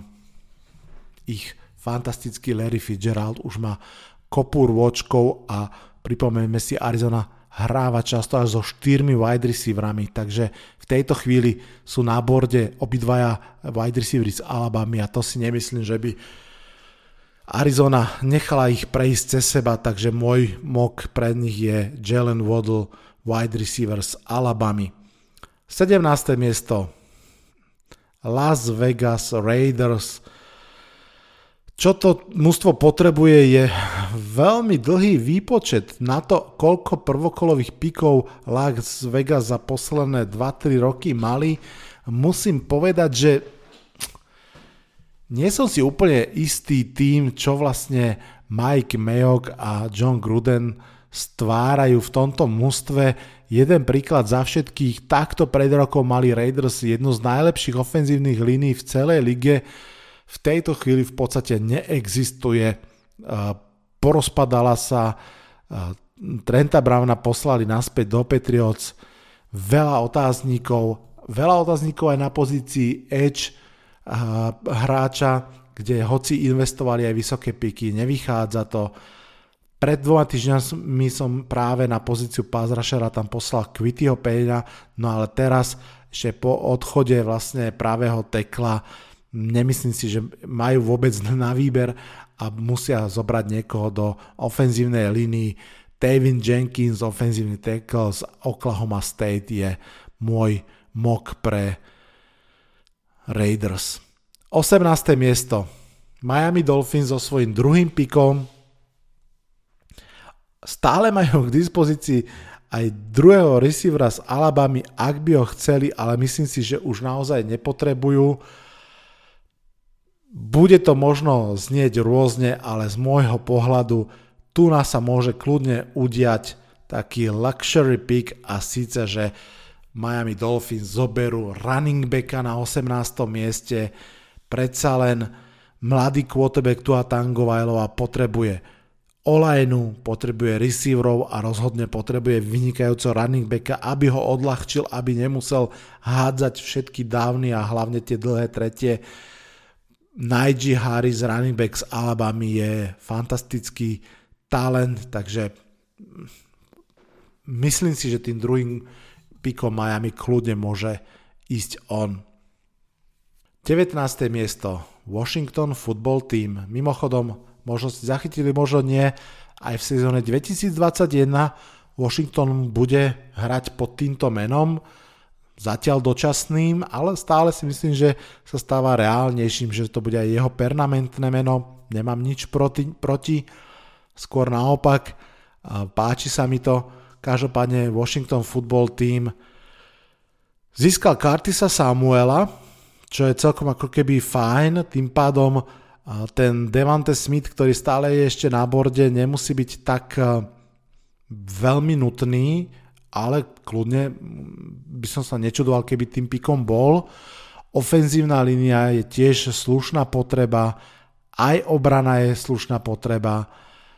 ich fantastický Larry Fitzgerald už má kopu rôčkov a pripomeňme si Arizona hráva často až so štyrmi wide receiverami, takže v tejto chvíli sú na borde obidvaja wide receivery z Alabama a to si nemyslím, že by Arizona nechala ich prejsť cez seba, takže môj mok pre nich je Jalen Waddle, wide receiver z Alabama. 17. miesto Las Vegas Raiders. Čo to mústvo potrebuje je veľmi dlhý výpočet na to, koľko prvokolových pikov Las Vegas za posledné 2-3 roky mali. Musím povedať, že nie som si úplne istý tým, čo vlastne Mike Mayock a John Gruden stvárajú v tomto mústve. Jeden príklad za všetkých, takto pred rokom mali Raiders jednu z najlepších ofenzívnych línií v celej lige. V tejto chvíli v podstate neexistuje. Porozpadala sa, Trenta Browna poslali naspäť do Patriots, veľa otáznikov, veľa otáznikov aj na pozícii edge, hráča, kde hoci investovali aj vysoké piky, nevychádza to. Pred dvoma týždňami som práve na pozíciu pázrašera tam poslal Quittyho Payna, no ale teraz ešte po odchode vlastne pravého tekla nemyslím si, že majú vôbec na výber a musia zobrať niekoho do ofenzívnej línii. Tavin Jenkins, ofenzívny tackle z Oklahoma State je môj mok pre Raiders. 18. miesto. Miami Dolphins so svojím druhým pikom stále majú k dispozícii aj druhého receivera z Alabamy, ak by ho chceli, ale myslím si, že už naozaj nepotrebujú. Bude to možno znieť rôzne, ale z môjho pohľadu tu nás sa môže kľudne udiať taký luxury pick a síce, že Miami Dolphins zoberú running backa na 18. mieste, predsa len mladý quarterback Tua Tangovajlova potrebuje Olajnu, potrebuje receiverov a rozhodne potrebuje vynikajúco running backa, aby ho odľahčil, aby nemusel hádzať všetky dávny a hlavne tie dlhé tretie. Najee Harris, running back z Alabamy je fantastický talent, takže myslím si, že tým druhým pikom Miami kľudne môže ísť on. 19. miesto Washington Football Team. Mimochodom, možno si zachytili, možno nie, aj v sezóne 2021 Washington bude hrať pod týmto menom, zatiaľ dočasným, ale stále si myslím, že sa stáva reálnejším, že to bude aj jeho permanentné meno. Nemám nič proti, proti skôr naopak. Páči sa mi to. Každopádne Washington Football Team získal Curtisa Samuela, čo je celkom ako keby fajn, tým pádom ten Devante Smith, ktorý stále je ešte na borde, nemusí byť tak veľmi nutný, ale kľudne by som sa nečudoval, keby tým pikom bol. Ofenzívna línia je tiež slušná potreba, aj obrana je slušná potreba.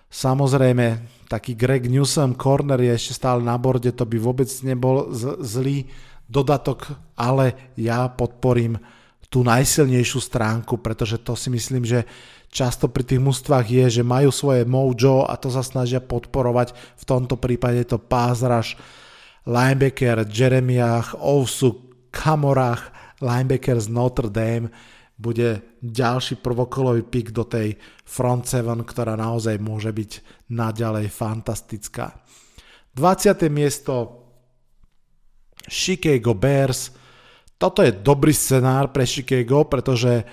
Samozrejme, taký Greg Newsom corner je ešte stále na borde, to by vôbec nebol z- zlý dodatok, ale ja podporím tú najsilnejšiu stránku, pretože to si myslím, že často pri tých mústvách je, že majú svoje mojo a to sa snažia podporovať. V tomto prípade je to pázraž linebacker Jeremiah Ousu Kamorach, linebacker z Notre Dame, bude ďalší prvokolový pik do tej front 7, ktorá naozaj môže byť naďalej fantastická. 20. miesto Chicago Bears. Toto je dobrý scenár pre Chicago, pretože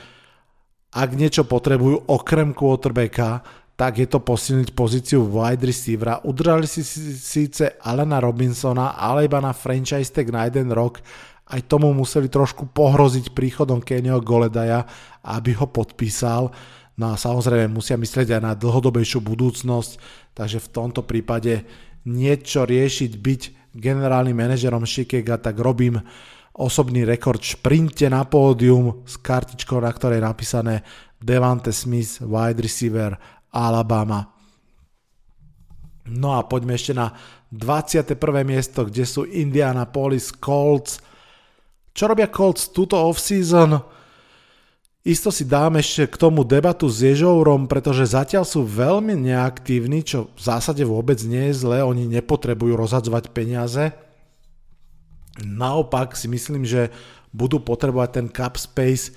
ak niečo potrebujú okrem quarterbacka, tak je to posilniť pozíciu wide receivera. Udržali si síce Alena Robinsona, ale iba na franchise tag na jeden rok. Aj tomu museli trošku pohroziť príchodom Kennyho Goledaja, aby ho podpísal. No a samozrejme musia myslieť aj na dlhodobejšiu budúcnosť, takže v tomto prípade niečo riešiť, byť generálnym manažerom Chicago, tak robím osobný rekord šprinte na pódium s kartičkou, na ktorej je napísané Devante Smith, wide receiver Alabama. No a poďme ešte na 21. miesto, kde sú Indianapolis Colts. Čo robia Colts túto off-season? Isto si dám ešte k tomu debatu s Ježourom, pretože zatiaľ sú veľmi neaktívni, čo v zásade vôbec nie je zlé, oni nepotrebujú rozhadzovať peniaze. Naopak si myslím, že budú potrebovať ten cap space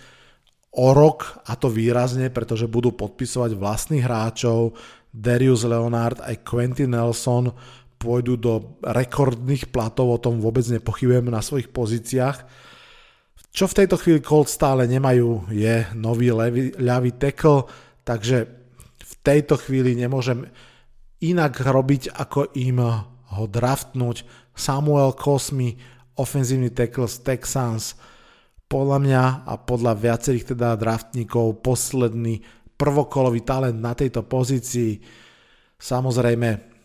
o rok a to výrazne, pretože budú podpisovať vlastných hráčov. Darius Leonard aj Quentin Nelson pôjdu do rekordných platov, o tom vôbec nepochybujem na svojich pozíciách. Čo v tejto chvíli Colt stále nemajú je nový levý, ľavý tackle, takže v tejto chvíli nemôžem inak robiť, ako im ho draftnúť. Samuel Cosmi, ofenzívny tackle z Texans, podľa mňa a podľa viacerých teda draftníkov posledný prvokolový talent na tejto pozícii. Samozrejme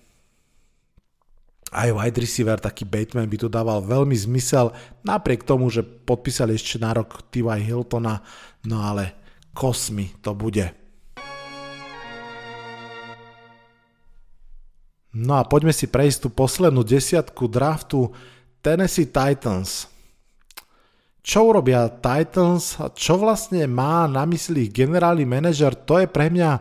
aj wide receiver, taký Bateman by tu dával veľmi zmysel, napriek tomu, že podpísali ešte na rok T.Y. Hiltona, no ale kosmi to bude. No a poďme si prejsť tú poslednú desiatku draftu Tennessee Titans čo urobia Titans a čo vlastne má na mysli generálny manažer, to je pre mňa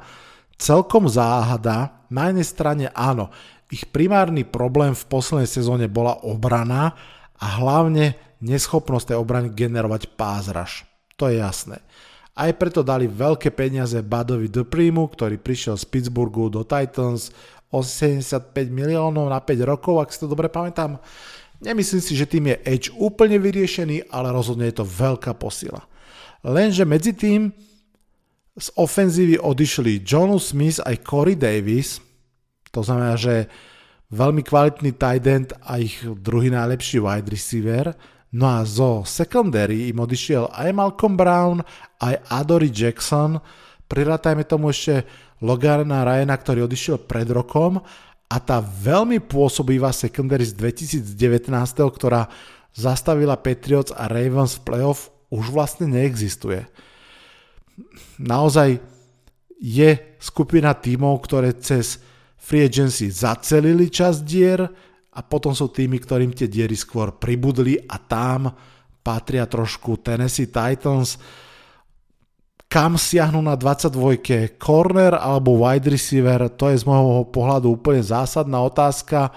celkom záhada. Na jednej strane áno, ich primárny problém v poslednej sezóne bola obrana a hlavne neschopnosť tej obrany generovať pázraž. To je jasné. Aj preto dali veľké peniaze Badovi Duprimu, ktorý prišiel z Pittsburghu do Titans 85 miliónov na 5 rokov, ak si to dobre pamätám. Nemyslím si, že tým je Edge úplne vyriešený, ale rozhodne je to veľká posila. Lenže medzi tým z ofenzívy odišli Jonu Smith aj Corey Davis, to znamená, že veľmi kvalitný tight end a ich druhý najlepší wide receiver, no a zo secondary im odišiel aj Malcolm Brown, aj Adory Jackson, prirátajme tomu ešte Logana Ryana, ktorý odišiel pred rokom. A tá veľmi pôsobivá secondary z 2019, ktorá zastavila Patriots a Ravens v playoff, už vlastne neexistuje. Naozaj je skupina tímov, ktoré cez free agency zacelili čas dier a potom sú tými, ktorým tie diery skôr pribudli a tam patria trošku Tennessee Titans. Kam siahnu na 22 corner alebo wide receiver, to je z môjho pohľadu úplne zásadná otázka.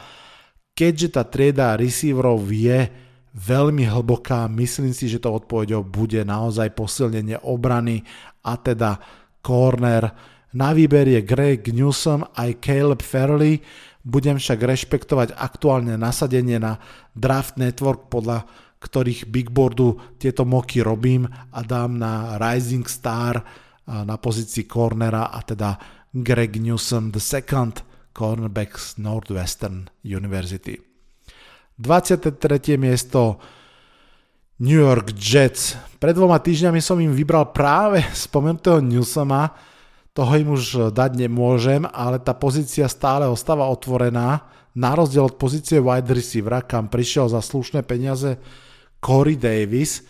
Keďže tá trieda receiverov je veľmi hlboká, myslím si, že to odpovedou bude naozaj posilnenie obrany a teda corner. Na výber je Greg Newsom aj Caleb Fairley, budem však rešpektovať aktuálne nasadenie na Draft Network, podľa ktorých bigboardu tieto moky robím a dám na Rising Star na pozícii cornera a teda Greg Newsom second cornerback z Northwestern University. 23. miesto New York Jets. Pred dvoma týždňami som im vybral práve spomenutého Newsoma, toho im už dať nemôžem, ale tá pozícia stále ostáva otvorená, na rozdiel od pozície wide receivera, kam prišiel za slušné peniaze Corey Davis,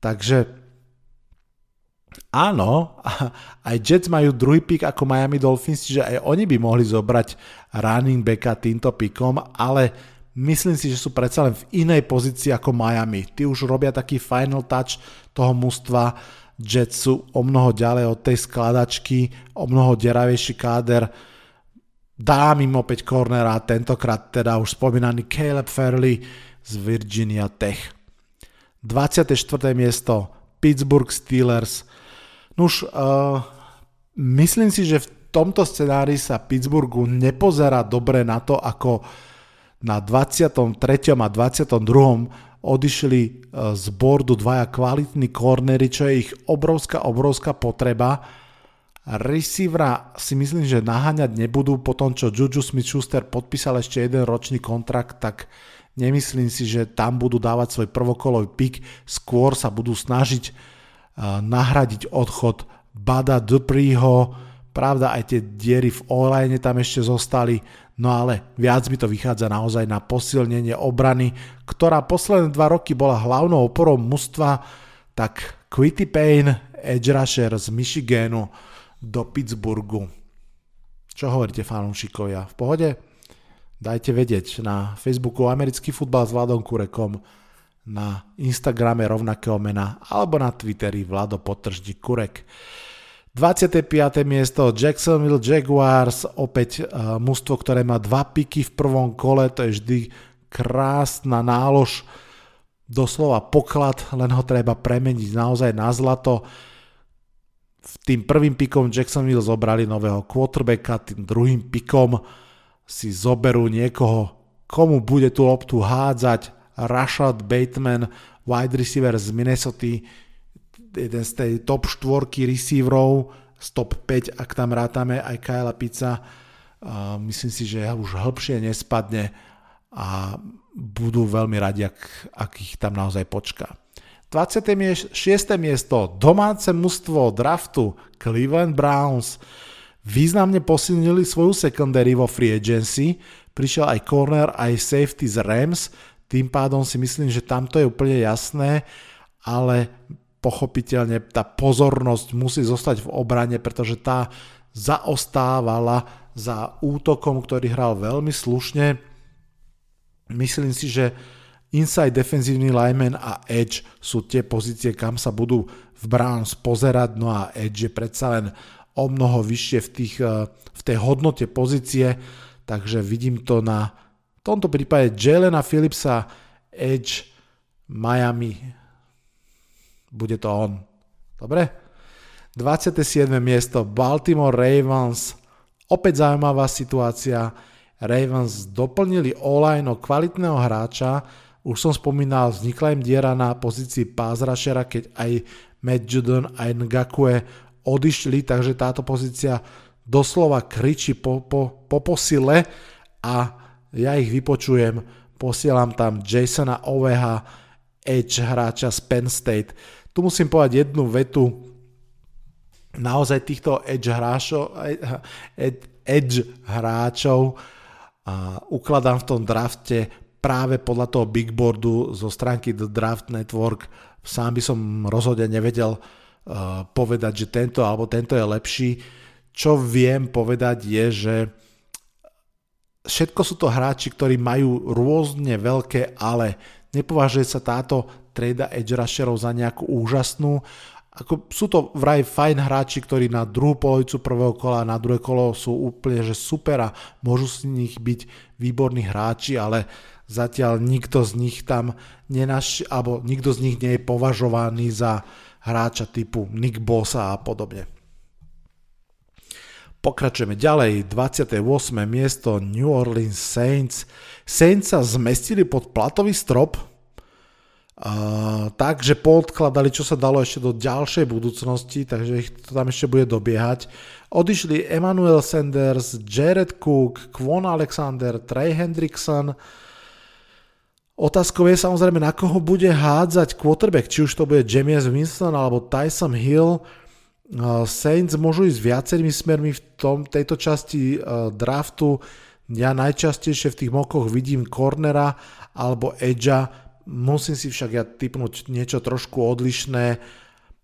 takže áno, aj Jets majú druhý pick ako Miami Dolphins, čiže aj oni by mohli zobrať running backa týmto pickom, ale myslím si, že sú predsa len v inej pozícii ako Miami. Tí už robia taký final touch toho mužstva, Jets sú o mnoho ďalej od tej skladačky, o mnoho deravejší káder. Dám im opäť cornera, tentokrát teda už spomínaný Caleb Fairley z Virginia Tech. 24. miesto Pittsburgh Steelers. Nuž, uh, myslím si, že v tomto scenári sa Pittsburghu nepozerá dobre na to, ako na 23. a 22. odišli e, z bordu dvaja kvalitní kornery, čo je ich obrovská, obrovská potreba. Receivera si myslím, že naháňať nebudú. Po tom, čo Juju Smith-Schuster podpísal ešte jeden ročný kontrakt, tak nemyslím si, že tam budú dávať svoj prvokolový pik, skôr sa budú snažiť e, nahradiť odchod Bada Dupreeho, pravda aj tie diery v online tam ešte zostali, No ale viac mi to vychádza naozaj na posilnenie obrany, ktorá posledné dva roky bola hlavnou oporou mužstva, tak Quitty Payne, edge rusher z Michiganu do Pittsburghu. Čo hovoríte fanúšikovia? V pohode? Dajte vedieť na Facebooku Americký futbal s Vladom Kurekom, na Instagrame rovnakého mena alebo na Twitteri Vlado Potrždík Kurek. 25. miesto Jacksonville Jaguars, opäť uh, mužstvo, ktoré má dva piky v prvom kole, to je vždy krásna nálož, doslova poklad, len ho treba premeniť naozaj na zlato. V tým prvým pikom Jacksonville zobrali nového quarterbacka, tým druhým pikom si zoberú niekoho, komu bude tú loptu hádzať. Rashad Bateman, wide receiver z Minnesota, jeden z tej top 4 receiverov, z top 5, ak tam rátame aj Kyle Pizza. Uh, myslím si, že už hĺbšie nespadne a budú veľmi radi, ak, ak ich tam naozaj počká. 26. miesto, domáce mužstvo draftu Cleveland Browns významne posilnili svoju secondary vo free agency, prišiel aj corner, aj safety z Rams, tým pádom si myslím, že tamto je úplne jasné, ale pochopiteľne tá pozornosť musí zostať v obrane, pretože tá zaostávala za útokom, ktorý hral veľmi slušne. Myslím si, že inside defenzívny lineman a edge sú tie pozície, kam sa budú v Browns pozerať, no a edge je predsa len o mnoho vyššie v, tých, eh, v tej hodnote pozície, takže vidím to na v tomto prípade Jelena Philipsa, edge Miami bude to on. Dobre? 27. miesto Baltimore Ravens. Opäť zaujímavá situácia. Ravens doplnili online o kvalitného hráča. Už som spomínal, vznikla im diera na pozícii rushera, keď aj Matt Judon aj Ngakue odišli, takže táto pozícia doslova kričí po, po, po posile a ja ich vypočujem. Posielam tam Jasona Oveha, edge hráča z Penn State tu musím povedať jednu vetu. Naozaj týchto edge hráčov, edge hráčov a ukladám v tom drafte práve podľa toho big boardu zo stránky The Draft Network. Sám by som rozhodne nevedel uh, povedať, že tento alebo tento je lepší. Čo viem povedať je, že všetko sú to hráči, ktorí majú rôzne veľké ale. Nepovažuje sa táto treda edge rusherov za nejakú úžasnú. Ako, sú to vraj fajn hráči, ktorí na druhú polovicu prvého kola a na druhé kolo sú úplne že super a môžu z nich byť výborní hráči, ale zatiaľ nikto z nich tam nenaš, alebo nikto z nich nie je považovaný za hráča typu Nick Bosa a podobne. Pokračujeme ďalej, 28. miesto New Orleans Saints. Saints sa zmestili pod platový strop, uh, takže podkladali, čo sa dalo ešte do ďalšej budúcnosti, takže ich to tam ešte bude dobiehať. Odišli Emmanuel Sanders, Jared Cook, Kwon Alexander, Trey Hendrickson. Otázkou je samozrejme, na koho bude hádzať quarterback, či už to bude James Winston alebo Tyson Hill. Saints môžu ísť viacerými smermi v tom, tejto časti uh, draftu. Ja najčastejšie v tých mokoch vidím cornera alebo edgea. Musím si však ja typnúť niečo trošku odlišné.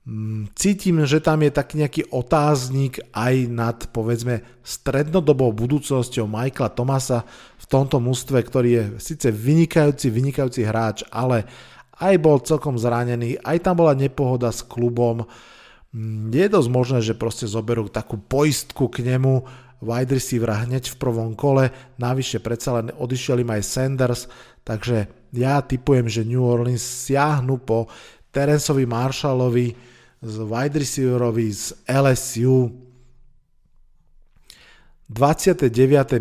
Mm, cítim, že tam je taký nejaký otáznik aj nad, povedzme, strednodobou budúcnosťou Michaela Tomasa v tomto mústve, ktorý je síce vynikajúci, vynikajúci hráč, ale aj bol celkom zranený, aj tam bola nepohoda s klubom. Mm, je dosť možné, že proste zoberú takú poistku k nemu wide receivera hneď v prvom kole, navyše predsa len odišiel im aj Sanders, takže ja typujem, že New Orleans siahnu po Terenceovi Marshallovi z wide receiverovi z LSU 29.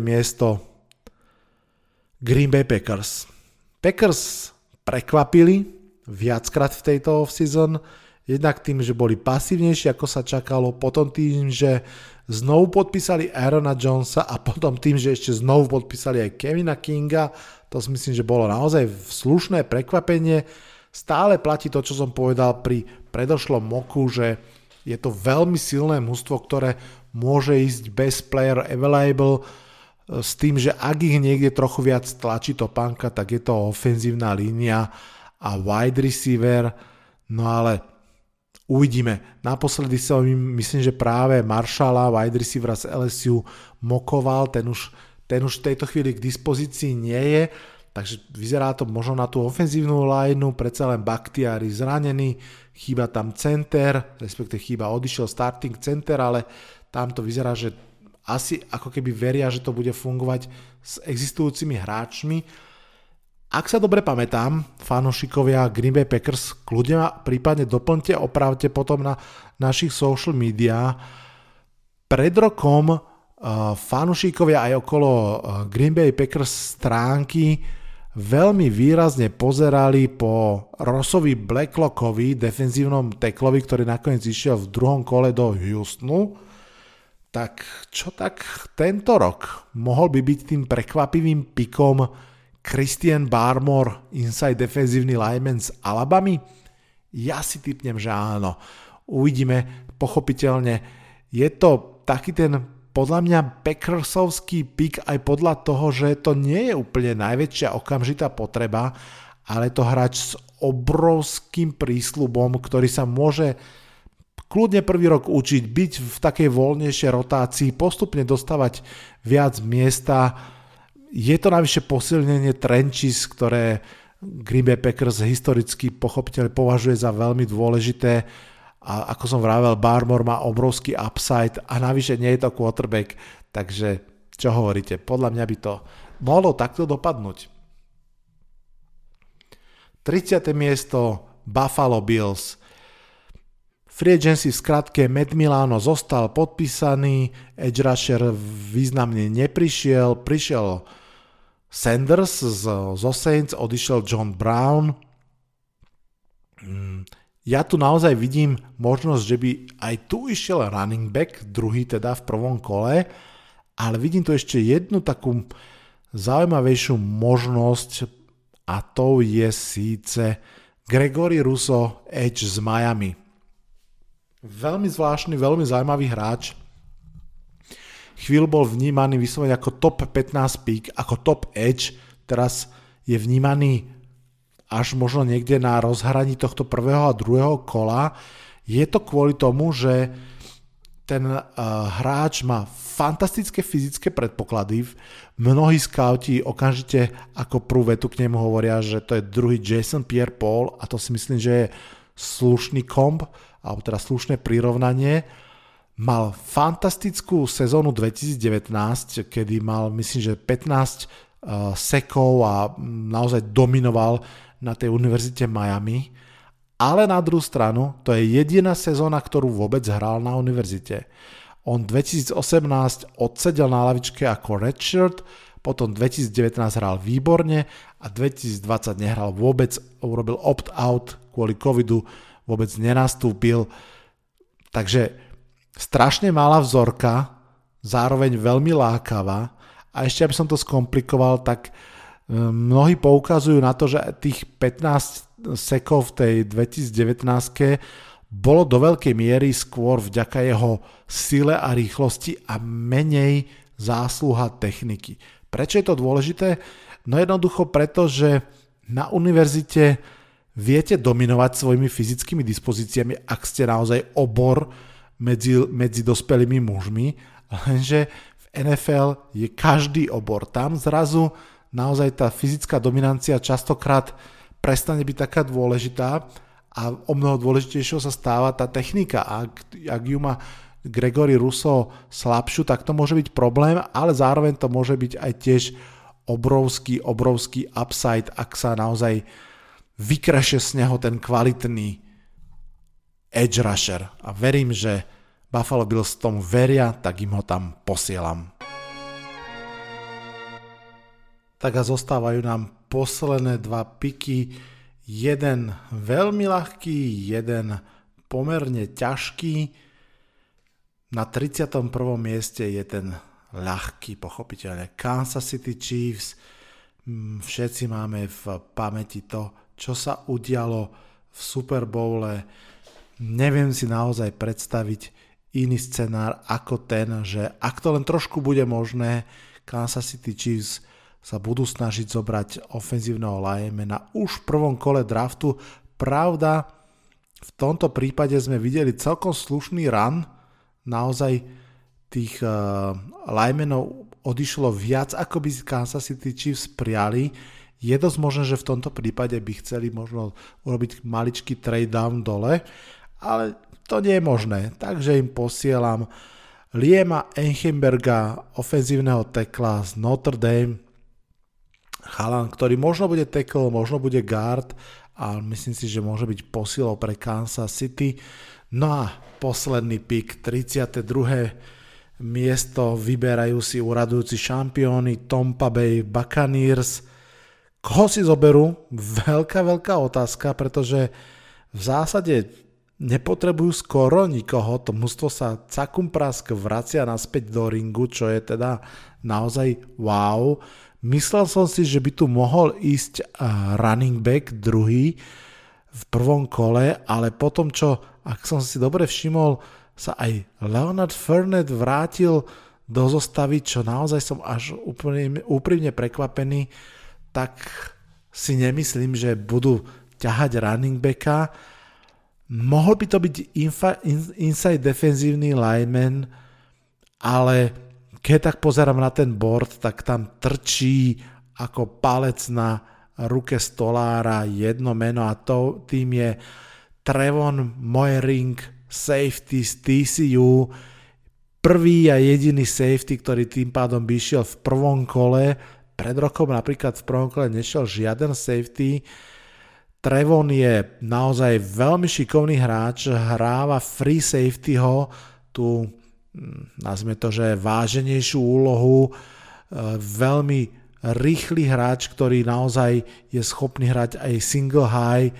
miesto Green Bay Packers. Packers prekvapili viackrát v tejto off-season, Jednak tým, že boli pasívnejší, ako sa čakalo, potom tým, že znovu podpísali Aarona Jonesa a potom tým, že ešte znovu podpísali aj Kevina Kinga. To si myslím, že bolo naozaj slušné prekvapenie. Stále platí to, čo som povedal pri predošlom moku, že je to veľmi silné mužstvo, ktoré môže ísť bez player available s tým, že ak ich niekde trochu viac tlačí to panka, tak je to ofenzívna línia a wide receiver. No ale Uvidíme. Naposledy som myslím, že práve Maršala, wide receiver z LSU, mokoval, ten už, ten už v tejto chvíli k dispozícii nie je, takže vyzerá to možno na tú ofenzívnu lineu, predsa len Bakhtiari zranený, chýba tam center, respektive chýba odišiel starting center, ale tam to vyzerá, že asi ako keby veria, že to bude fungovať s existujúcimi hráčmi ak sa dobre pamätám, fanošikovia Green Bay Packers, kľudne ma prípadne doplňte, opravte potom na našich social media. Pred rokom uh, fanúšikovia aj okolo uh, Green Bay Packers stránky veľmi výrazne pozerali po Rossovi Blacklockovi, defenzívnom teklovi, ktorý nakoniec išiel v druhom kole do Houstonu. Tak čo tak tento rok mohol by byť tým prekvapivým pikom Christian Barmore, inside defenzívny lineman z Alabamy? Ja si typnem, že áno. Uvidíme, pochopiteľne. Je to taký ten podľa mňa Packersovský pik aj podľa toho, že to nie je úplne najväčšia okamžitá potreba, ale to hráč s obrovským prísľubom, ktorý sa môže kľudne prvý rok učiť, byť v takej voľnejšej rotácii, postupne dostávať viac miesta, je to navyše posilnenie Trenčis, ktoré Green Bay Packers historicky pochopiteľne považuje za veľmi dôležité a ako som vravel, Barmore má obrovský upside a navyše nie je to quarterback, takže čo hovoríte? Podľa mňa by to mohlo takto dopadnúť. 30. miesto Buffalo Bills. Free agency v skratke Matt Milano zostal podpísaný, edge rusher významne neprišiel, prišiel Sanders z, zo Saints, odišiel John Brown. Mm, ja tu naozaj vidím možnosť, že by aj tu išiel running back, druhý teda v prvom kole, ale vidím tu ešte jednu takú zaujímavejšiu možnosť a to je síce Gregory Russo Edge z Miami. Veľmi zvláštny, veľmi zaujímavý hráč, chvíľu bol vnímaný vyslovene ako top 15 pick, ako top edge, teraz je vnímaný až možno niekde na rozhraní tohto prvého a druhého kola. Je to kvôli tomu, že ten uh, hráč má fantastické fyzické predpoklady. Mnohí scouti okamžite ako prvú vetu k nemu hovoria, že to je druhý Jason Pierre-Paul a to si myslím, že je slušný komp, alebo teda slušné prirovnanie. Mal fantastickú sezónu 2019, kedy mal myslím, že 15 uh, sekov a naozaj dominoval na tej univerzite Miami ale na druhú stranu, to je jediná sezóna, ktorú vôbec hral na univerzite. On 2018 odsedel na lavičke ako redshirt, potom 2019 hral výborne a 2020 nehral vôbec, urobil opt-out kvôli covidu, vôbec nenastúpil. Takže strašne malá vzorka, zároveň veľmi lákavá a ešte aby som to skomplikoval, tak eh, mnohí poukazujú na to, že tých 15 sekov v tej 2019 bolo do veľkej miery skôr vďaka jeho sile a rýchlosti a menej zásluha techniky. Prečo je to dôležité? No jednoducho preto, že na univerzite viete dominovať svojimi fyzickými dispozíciami, ak ste naozaj obor medzi, medzi dospelými mužmi, lenže v NFL je každý obor. Tam zrazu naozaj tá fyzická dominancia častokrát prestane byť taká dôležitá a o mnoho dôležitejšou sa stáva tá technika. Ak, ak ju má Gregory Russo slabšiu, tak to môže byť problém, ale zároveň to môže byť aj tiež obrovský, obrovský upside, ak sa naozaj vykreše z neho ten kvalitný edge rusher. A verím, že Buffalo Bills tomu veria, tak im ho tam posielam. Tak a zostávajú nám posledné dva piky. Jeden veľmi ľahký, jeden pomerne ťažký. Na 31. mieste je ten ľahký, pochopiteľne Kansas City Chiefs. Mm, všetci máme v pamäti to, čo sa udialo v Super Bowle. Neviem si naozaj predstaviť iný scenár ako ten, že ak to len trošku bude možné, Kansas City Chiefs sa budú snažiť zobrať ofenzívneho linemana už v prvom kole draftu. Pravda, v tomto prípade sme videli celkom slušný run, naozaj tých uh, linemenov odišlo viac, ako by Kansas City Chiefs prijali. Je dosť možné, že v tomto prípade by chceli možno urobiť maličký trade down dole, ale to nie je možné, takže im posielam Liema Enchenberga, ofenzívneho tekla z Notre Dame, chalan, ktorý možno bude tackle, možno bude guard, ale myslím si, že môže byť posilou pre Kansas City. No a posledný pick, 32. miesto, vyberajú si uradujúci šampióny Tampa Bay Buccaneers. Koho si zoberú? Veľká, veľká otázka, pretože v zásade nepotrebujú skoro nikoho, to mužstvo sa cakum prask vracia naspäť do ringu, čo je teda naozaj wow. Myslel som si, že by tu mohol ísť running back druhý v prvom kole, ale potom čo, ak som si dobre všimol, sa aj Leonard Fernet vrátil do zostavy, čo naozaj som až úplne, úprimne prekvapený, tak si nemyslím, že budú ťahať running backa. Mohol by to byť infa, in, inside defenzívny lineman, ale keď tak pozerám na ten board, tak tam trčí ako palec na ruke stolára jedno meno a to, tým je Trevon Moering, safety z TCU, prvý a jediný safety, ktorý tým pádom by šiel v prvom kole. Pred rokom napríklad v prvom kole nešiel žiaden safety. Trevon je naozaj veľmi šikovný hráč, hráva free safetyho, tu nazme to, že váženejšiu úlohu, e, veľmi rýchly hráč, ktorý naozaj je schopný hrať aj single high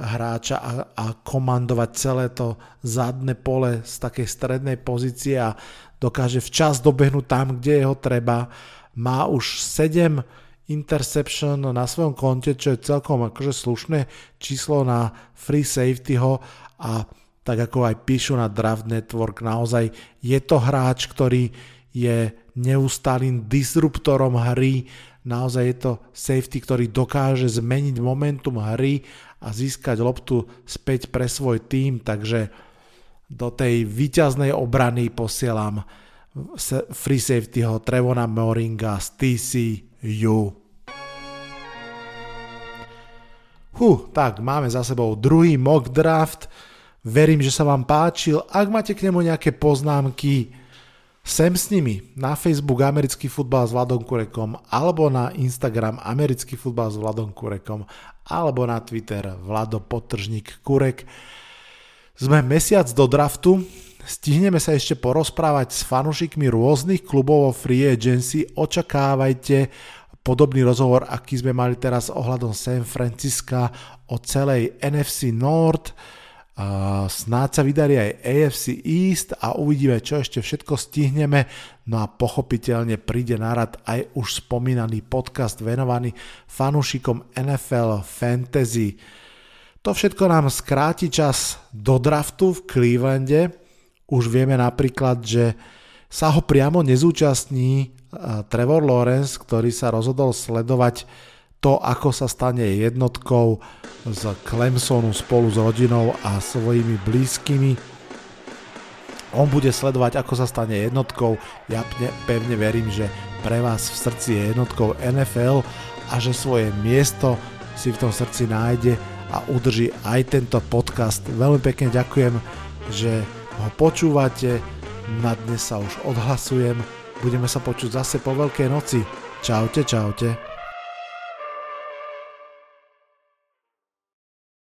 hráča a, a komandovať celé to zadné pole z takej strednej pozície a dokáže včas dobehnúť tam, kde jeho treba. Má už 7 interception na svojom konte, čo je celkom akože slušné číslo na free safetyho a tak ako aj píšu na Draft Network, naozaj je to hráč, ktorý je neustálým disruptorom hry, naozaj je to safety, ktorý dokáže zmeniť momentum hry a získať loptu späť pre svoj tým, takže do tej výťaznej obrany posielam free safetyho Trevona Moringa z TCU. Huh, tak máme za sebou druhý mock draft. Verím, že sa vám páčil. Ak máte k nemu nejaké poznámky, sem s nimi na Facebook Americký futbal s Vladom Kurekom alebo na Instagram Americký futbal s Vladom Kurekom alebo na Twitter Vlado Potržník Kurek. Sme mesiac do draftu, stihneme sa ešte porozprávať s fanušikmi rôznych klubov o free agency, očakávajte podobný rozhovor, aký sme mali teraz ohľadom San Francisca o celej NFC North. Snáď sa vydarí aj AFC East a uvidíme, čo ešte všetko stihneme. No a pochopiteľne príde na rad aj už spomínaný podcast venovaný fanúšikom NFL Fantasy. To všetko nám skráti čas do draftu v Clevelande. Už vieme napríklad, že sa ho priamo nezúčastní Trevor Lawrence, ktorý sa rozhodol sledovať to, ako sa stane jednotkou z Clemsonu spolu s rodinou a svojimi blízkymi. On bude sledovať, ako sa stane jednotkou. Ja pevne verím, že pre vás v srdci je jednotkou NFL a že svoje miesto si v tom srdci nájde a udrží aj tento podcast. Veľmi pekne ďakujem, že ho počúvate. Na dnes sa už odhlasujem Budeme sa počuť zase po Veľkej noci. Čaute, čaute.